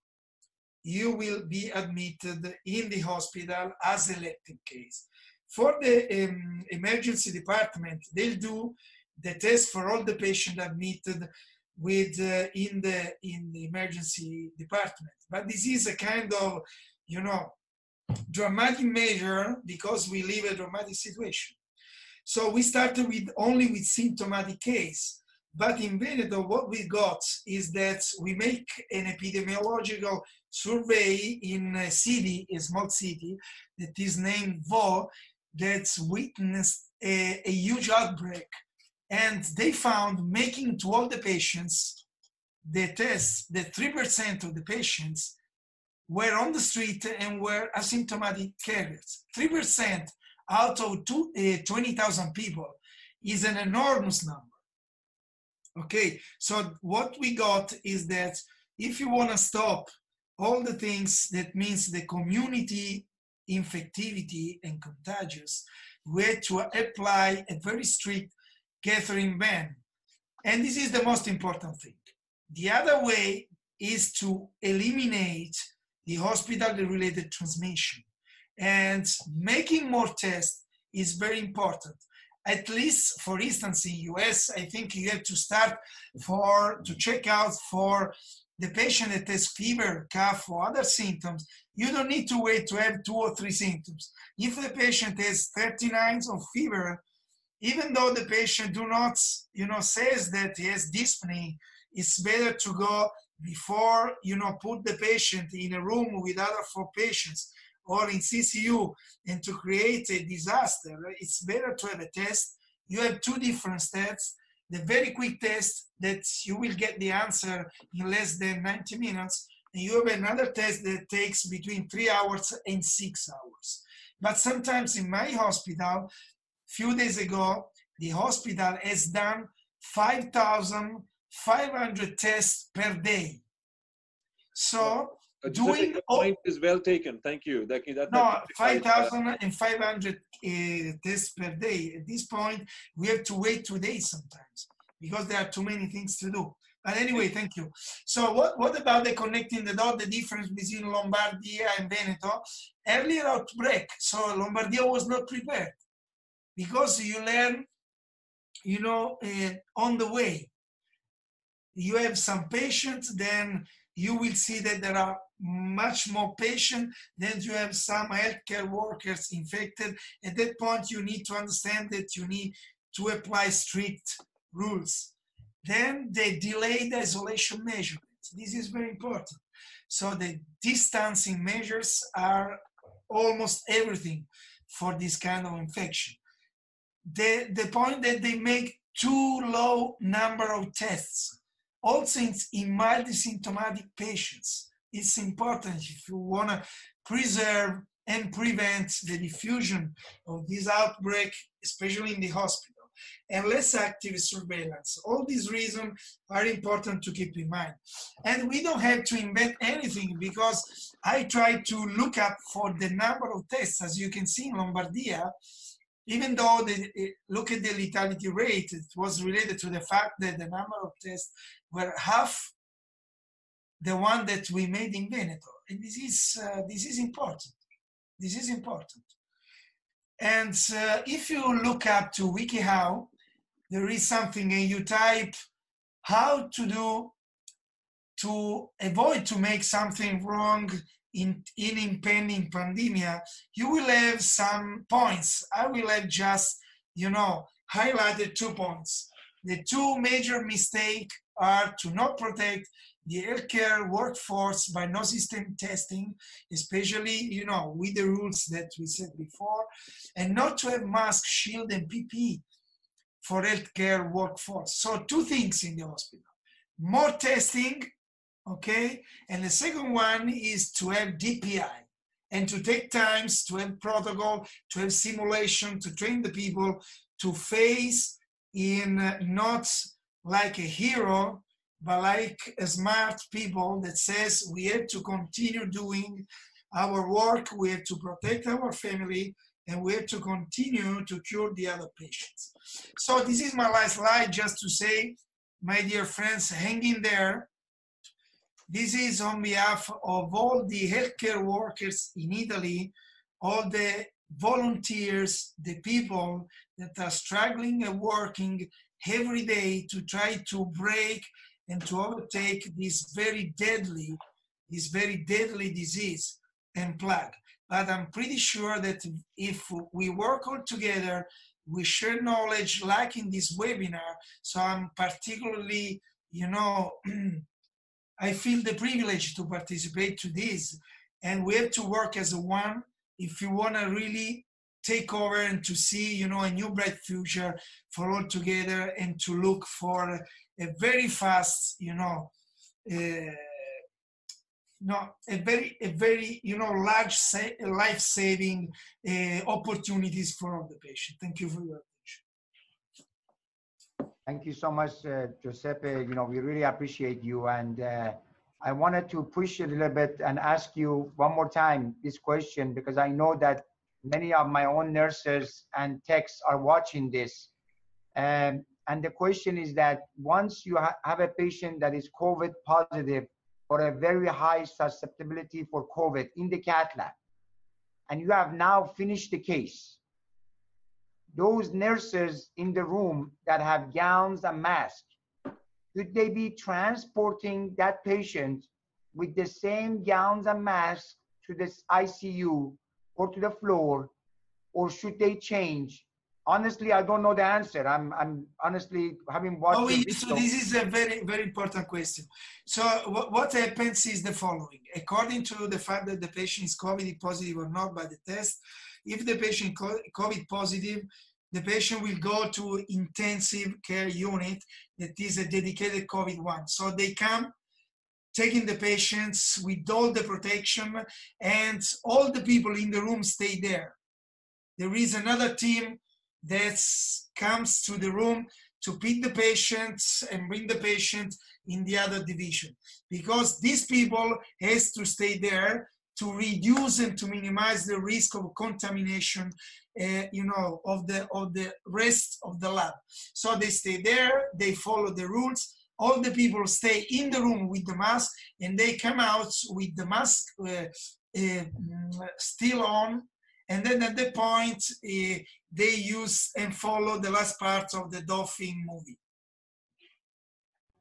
you will be admitted in the hospital as elective case. For the um, emergency department, they'll do the test for all the patients admitted with uh, in the in the emergency department but this is a kind of you know dramatic measure because we live a dramatic situation so we started with only with symptomatic case. But in veneto what we got is that we make an epidemiological survey in a city a small city that is named Vo that's witnessed a, a huge outbreak. And they found making to all the patients the test that 3% of the patients were on the street and were asymptomatic carriers. 3% out of two, uh, 20000 people is an enormous number okay so what we got is that if you want to stop all the things that means the community infectivity and contagious we had to apply a very strict gathering ban. And this is the most important thing. The other way is to eliminate the hospital related transmission. And making more tests is very important. At least, for instance, in US, I think you have to start for to check out for the patient that has fever, cough, or other symptoms. You don't need to wait to have two or three symptoms. If the patient has 39 of fever, even though the patient do not, you know, says that he has dyspnea, it's better to go before, you know, put the patient in a room with other four patients or in CCU and to create a disaster. It's better to have a test. You have two different tests the very quick test that you will get the answer in less than 90 minutes, and you have another test that takes between three hours and six hours. But sometimes in my hospital, few days ago, the hospital has done 5,500 tests per day. So doing the point is well taken. Thank you. That, that, no, that- 5,500 uh, tests per day. At this point, we have to wait two days sometimes because there are too many things to do. But anyway, thank you. So what, what about the connecting the dot, the difference between Lombardia and Veneto? Earlier outbreak, so Lombardia was not prepared because you learn, you know, uh, on the way. You have some patients, then you will see that there are much more patients, than you have some healthcare workers infected. At that point, you need to understand that you need to apply strict rules. Then the delayed isolation measurements. This is very important. So the distancing measures are almost everything for this kind of infection. The, the point that they make too low number of tests, also in, in mildly symptomatic patients, it's important if you want to preserve and prevent the diffusion of this outbreak, especially in the hospital, and less active surveillance. All these reasons are important to keep in mind. And we don't have to invent anything because I try to look up for the number of tests, as you can see in Lombardia, even though the, look at the lethality rate, it was related to the fact that the number of tests were half the one that we made in Veneto. And this is, uh, this is important. This is important. And uh, if you look up to WikiHow, there is something and you type how to do to avoid to make something wrong in, in impending pandemia, you will have some points. I will have just, you know, highlighted two points. The two major mistakes are to not protect the healthcare workforce by no system testing, especially, you know, with the rules that we said before, and not to have mask, shield, and PPE for healthcare workforce. So two things in the hospital. More testing, okay? And the second one is to have DPI and to take times to have protocol, to have simulation, to train the people to face in uh, not like a hero, but like a smart people that says we have to continue doing our work, we have to protect our family, and we have to continue to cure the other patients. So this is my last slide just to say, my dear friends, hang in there. This is on behalf of all the healthcare workers in Italy, all the volunteers, the people that are struggling and working every day to try to break and to overtake this very deadly, this very deadly disease and plague. But I'm pretty sure that if we work all together, we share knowledge like in this webinar. So I'm particularly, you know, [clears throat] I feel the privilege to participate to this. And we have to work as a one if you want to really take over and to see, you know, a new bright future for all together and to look for a very fast, you know, uh, no, a very, a very, you know, large sa- life-saving uh, opportunities for all the patient. Thank you for your. Thank you so much, uh, Giuseppe. You know, we really appreciate you. And uh, I wanted to push a little bit and ask you one more time this question because I know that many of my own nurses and techs are watching this. Um, and the question is that once you ha have a patient that is COVID positive or a very high susceptibility for COVID in the cath lab, and you have now finished the case, those nurses in the room that have gowns and masks, could they be transporting that patient with the same gowns and masks to this ICU or to the floor, or should they change? Honestly, I don't know the answer. I'm, I'm honestly having watched. Oh, so this is a very, very important question. So what, what happens is the following. According to the fact that the patient is COVID positive or not by the test, if the patient COVID positive, the patient will go to intensive care unit that is a dedicated COVID one. So they come taking the patients with all the protection and all the people in the room stay there. There is another team that comes to the room to pick the patients and bring the patient in the other division. Because these people has to stay there to reduce and to minimize the risk of contamination uh, you know of the of the rest of the lab. So they stay there they follow the rules. All the people stay in the room with the mask and they come out with the mask uh, uh, still on and then at the point uh, they use and follow the last part of the dolphin movie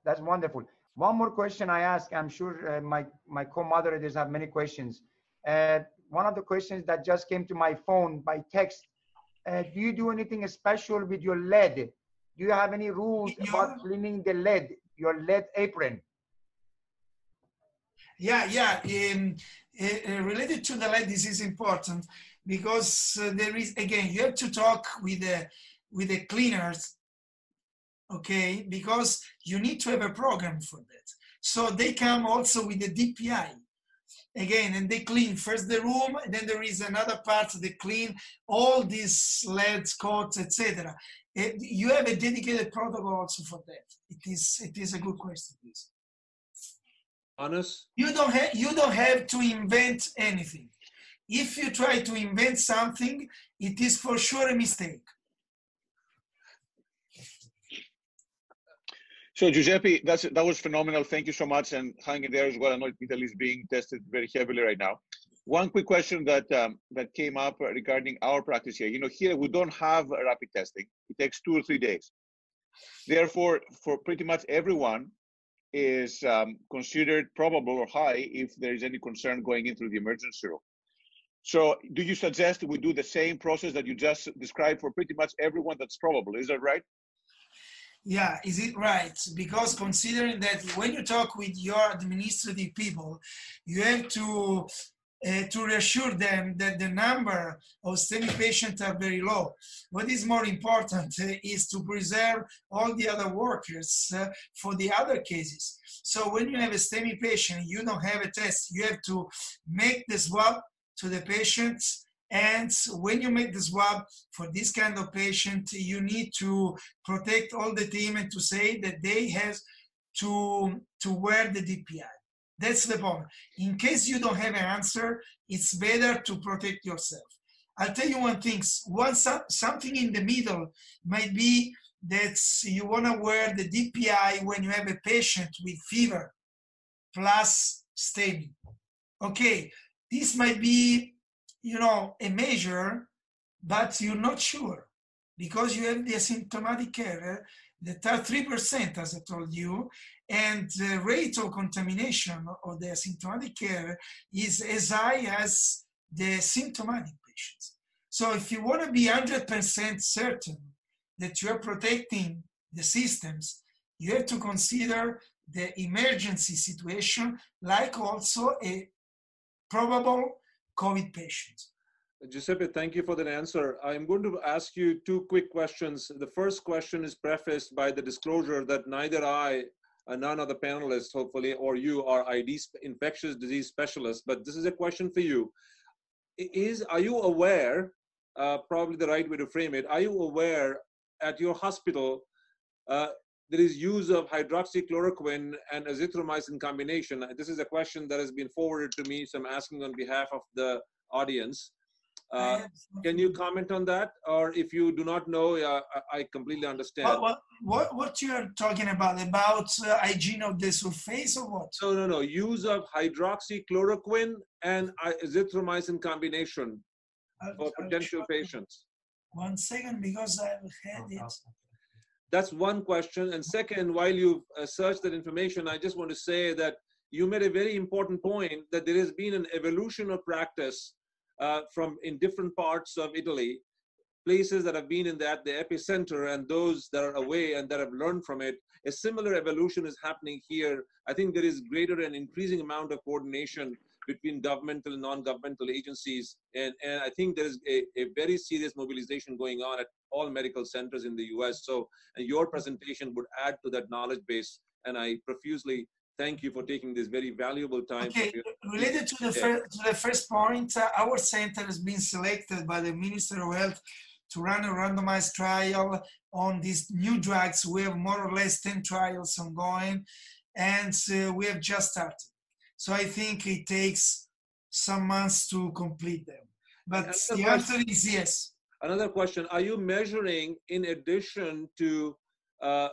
that's wonderful one more question i ask i'm sure uh, my my co-moderators have many questions uh, one of the questions that just came to my phone by text uh, do you do anything special with your lead do you have any rules about cleaning the lead your lead apron. Yeah, yeah. Um, uh, related to the lead, this is important because uh, there is again you have to talk with the with the cleaners, okay? Because you need to have a program for that. So they come also with the DPI again and they clean first the room and then there is another part they clean all these leads coats etc you have a dedicated protocol also for that. It is it is a good question, please. Honest? You don't have you don't have to invent anything. If you try to invent something, it is for sure a mistake. So Giuseppe, that's that was phenomenal. Thank you so much, and hanging there as well. I know Italy is being tested very heavily right now. One quick question that um, that came up regarding our practice here. You know, here we don't have rapid testing. It takes two or three days. Therefore, for pretty much everyone, is um, considered probable or high if there is any concern going into the emergency room. So, do you suggest we do the same process that you just described for pretty much everyone that's probable? Is that right? Yeah, is it right? Because considering that when you talk with your administrative people, you have to uh, to reassure them that the number of STEMI patients are very low. What is more important uh, is to preserve all the other workers uh, for the other cases. So when you have a STEMI patient, you don't have a test. You have to make the swab to the patients and when you make the swab for this kind of patient, you need to protect all the team and to say that they have to, to wear the DPI. That's the point. In case you don't have an answer, it's better to protect yourself. I'll tell you one thing. One something in the middle might be that you want to wear the DPI when you have a patient with fever plus STEMI. Okay, this might be, you know, a measure, but you're not sure because you have the asymptomatic carrier that are 3%, as I told you, and the rate of contamination of the asymptomatic care is as high as the symptomatic patients. So if you want to be 100% certain that you are protecting the systems, you have to consider the emergency situation like also a probable COVID patient. Giuseppe, thank you for that answer. I'm going to ask you two quick questions. The first question is prefaced by the disclosure that neither I none of the panelists, hopefully, or you are ID infectious disease specialists. But this is a question for you: Is are you aware? Uh, probably the right way to frame it. Are you aware at your hospital uh, there is use of hydroxychloroquine and azithromycin combination? This is a question that has been forwarded to me, so I'm asking on behalf of the audience. Uh, can you comment on that? Or if you do not know, uh, I completely understand. What, what, what, what you're talking about, about uh, hygiene of the surface or what? No, no, no. Use of hydroxychloroquine and azithromycin combination I'll, for potential patients. One second, because I've had it. That's one question. And second, while you've uh, searched that information, I just want to say that you made a very important point that there has been an evolution of practice uh, from in different parts of Italy, places that have been in that the epicenter and those that are away and that have learned from it. A similar evolution is happening here. I think there is greater and increasing amount of coordination between governmental and non-governmental agencies. And, and I think there is a, a very serious mobilization going on at all medical centers in the US. So your presentation would add to that knowledge base. And I profusely thank you for taking this very valuable time. Okay, related to the, first, to the first point, uh, our center has been selected by the Minister of Health to run a randomized trial on these new drugs. We have more or less 10 trials ongoing and uh, we have just started. So I think it takes some months to complete them. But the question, answer is yes. Another question, are you measuring in addition to uh,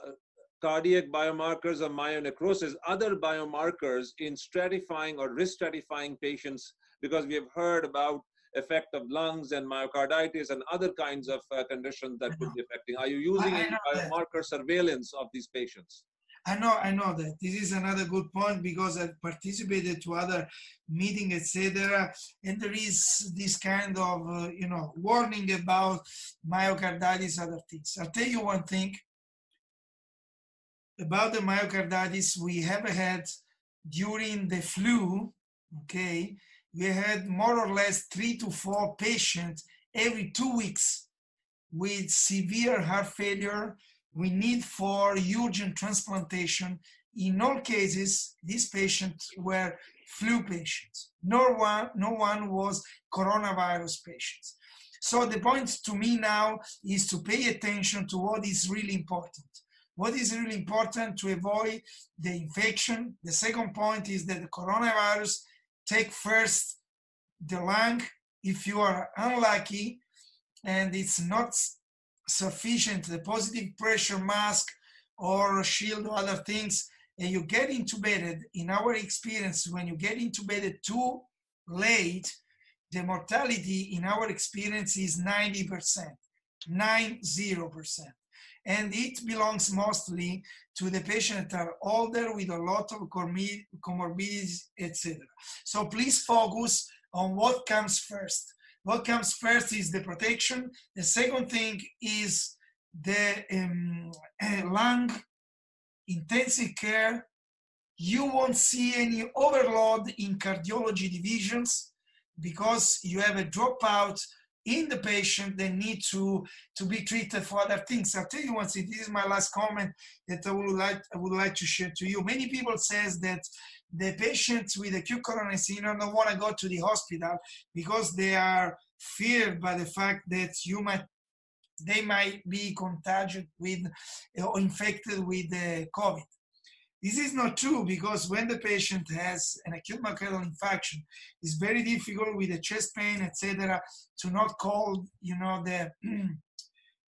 cardiac biomarkers of myonecrosis, other biomarkers in stratifying or risk stratifying patients? Because we have heard about effect of lungs and myocarditis and other kinds of uh, conditions that could be affecting. Are you using any biomarker that. surveillance of these patients? I know, I know that this is another good point because I participated to other meeting, etc. And there is this kind of, uh, you know, warning about myocarditis, other things. I'll tell you one thing about the myocarditis we have had during the flu. Okay, we had more or less three to four patients every two weeks with severe heart failure. We need for urgent transplantation. In all cases, these patients were flu patients. No one, no one was coronavirus patients. So the point to me now is to pay attention to what is really important. What is really important to avoid the infection. The second point is that the coronavirus take first the lung if you are unlucky and it's not sufficient, the positive pressure mask or shield or other things, and you get intubated, in our experience, when you get intubated too late, the mortality in our experience is 90%, 90% and it belongs mostly to the patient that are older with a lot of comorbidities, etc. So please focus on what comes first. What comes first is the protection. The second thing is the um, lung intensive care. You won't see any overload in cardiology divisions because you have a dropout in the patient they need to to be treated for other things i'll tell you once this is my last comment that i would like i would like to share to you many people says that the patients with acute coronary syndrome don't want to go to the hospital because they are feared by the fact that you might they might be contagious with or infected with the covid this is not true because when the patient has an acute myocardial infarction, it's very difficult with the chest pain, etc., to not call, you know, the [clears throat]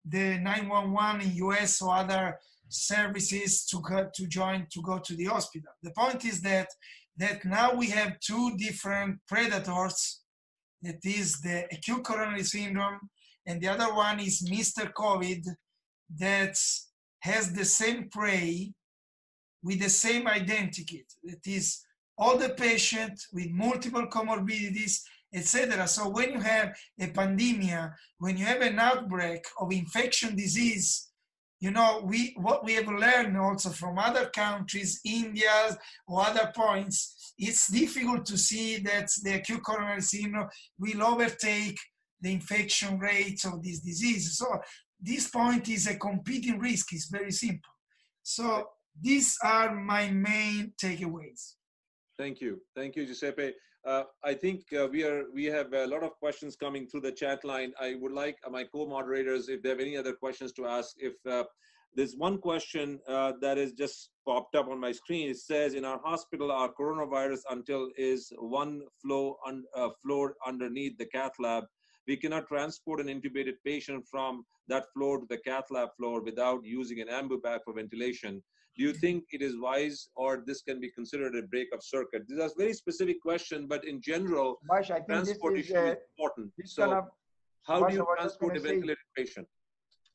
the 911 in US or other services to go, to join to go to the hospital. The point is that that now we have two different predators. That is the acute coronary syndrome, and the other one is Mr. COVID that has the same prey with the same identity. That is, all the patients with multiple comorbidities, etc. So when you have a pandemic, when you have an outbreak of infection disease, you know, we what we have learned also from other countries, India or other points, it's difficult to see that the acute coronary syndrome will overtake the infection rates of this disease. So this point is a competing risk. It's very simple. So these are my main takeaways. Thank you. Thank you, Giuseppe. Uh, I think uh, we are we have a lot of questions coming through the chat line. I would like my co-moderators, if they have any other questions to ask, if uh, there's one question uh, that is just popped up on my screen. It says, in our hospital, our coronavirus until is one floor, un, uh, floor underneath the cath lab. We cannot transport an intubated patient from that floor to the cath lab floor without using an ambu bag for ventilation do you think it is wise or this can be considered a break of circuit? This is a very specific question, but in general, Subhash, transportation is, uh, is, important. So kind of, how Subhash, do you transport a ventilated say, patient?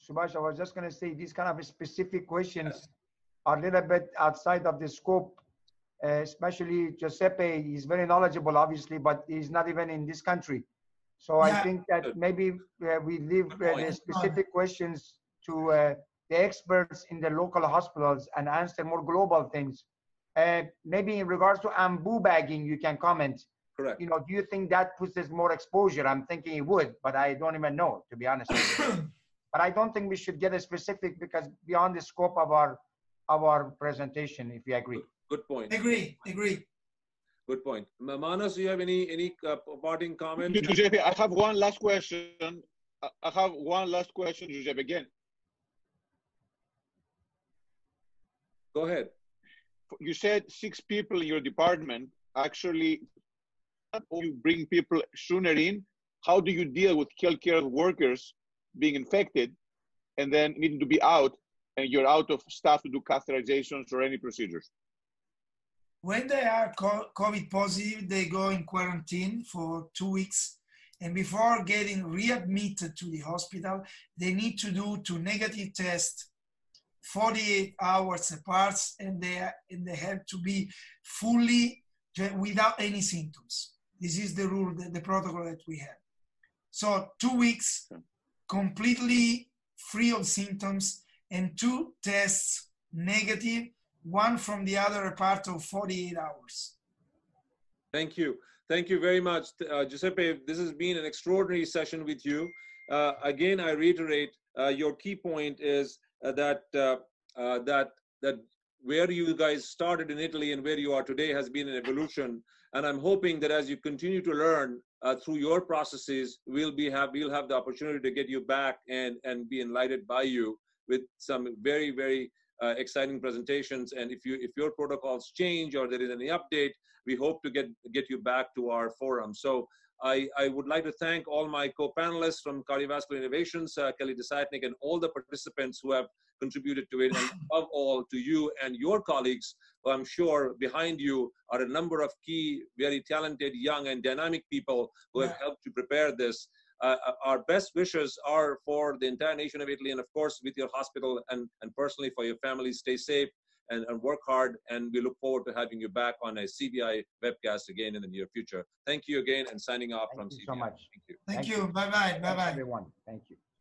Subhash, I was just going to say these kind of specific questions yes. are a little bit outside of the scope, uh, especially Giuseppe. is very knowledgeable, obviously, but he's not even in this country. So yeah. I think that maybe uh, we leave uh, the specific questions to uh, the experts in the local hospitals and answer more global things. Uh, maybe in regards to ambu bagging, you can comment. Correct. You know, do you think that puts us more exposure? I'm thinking it would, but I don't even know, to be honest. [clears throat] but I don't think we should get a specific because beyond the scope of our of our presentation, if you agree. Good point. Agree, agree. Good point. Manos, do you have any any uh, parting comment? Giuseppe, I have one last question. I have one last question, Giuseppe. Again, Go ahead. You said six people in your department. Actually, you bring people sooner in. How do you deal with healthcare workers being infected and then needing to be out, and you're out of staff to do catheterizations or any procedures? When they are COVID positive, they go in quarantine for two weeks. And before getting readmitted to the hospital, they need to do two negative tests 48 hours apart and they, and they have to be fully without any symptoms. This is the rule, the, the protocol that we have. So two weeks completely free of symptoms and two tests negative, one from the other part of 48 hours. Thank you. Thank you very much, uh, Giuseppe. This has been an extraordinary session with you. Uh, again, I reiterate, uh, your key point is that uh, uh, that that where you guys started in Italy and where you are today has been an evolution. And I'm hoping that as you continue to learn uh, through your processes, we'll be have we'll have the opportunity to get you back and and be enlightened by you with some very very uh, exciting presentations. And if you if your protocols change or there is any update, we hope to get get you back to our forum. So I, I, would like to thank all my co-panelists from Cardiovascular Innovations, uh, Kelly DeSatnik, and all the participants who have contributed to it, and above all, to you and your colleagues, who I'm sure behind you are a number of key, very talented, young, and dynamic people who have helped to prepare this. Uh, uh, our best wishes are for the entire nation of Italy, and of course, with your hospital and, and personally for your family. Stay safe and, and work hard. And we look forward to having you back on a CVI webcast again in the near future. Thank you again and signing off Thank from you CVI. so much. Thank you. Thank, Thank you. Bye bye. Bye bye. Everyone. Thank you.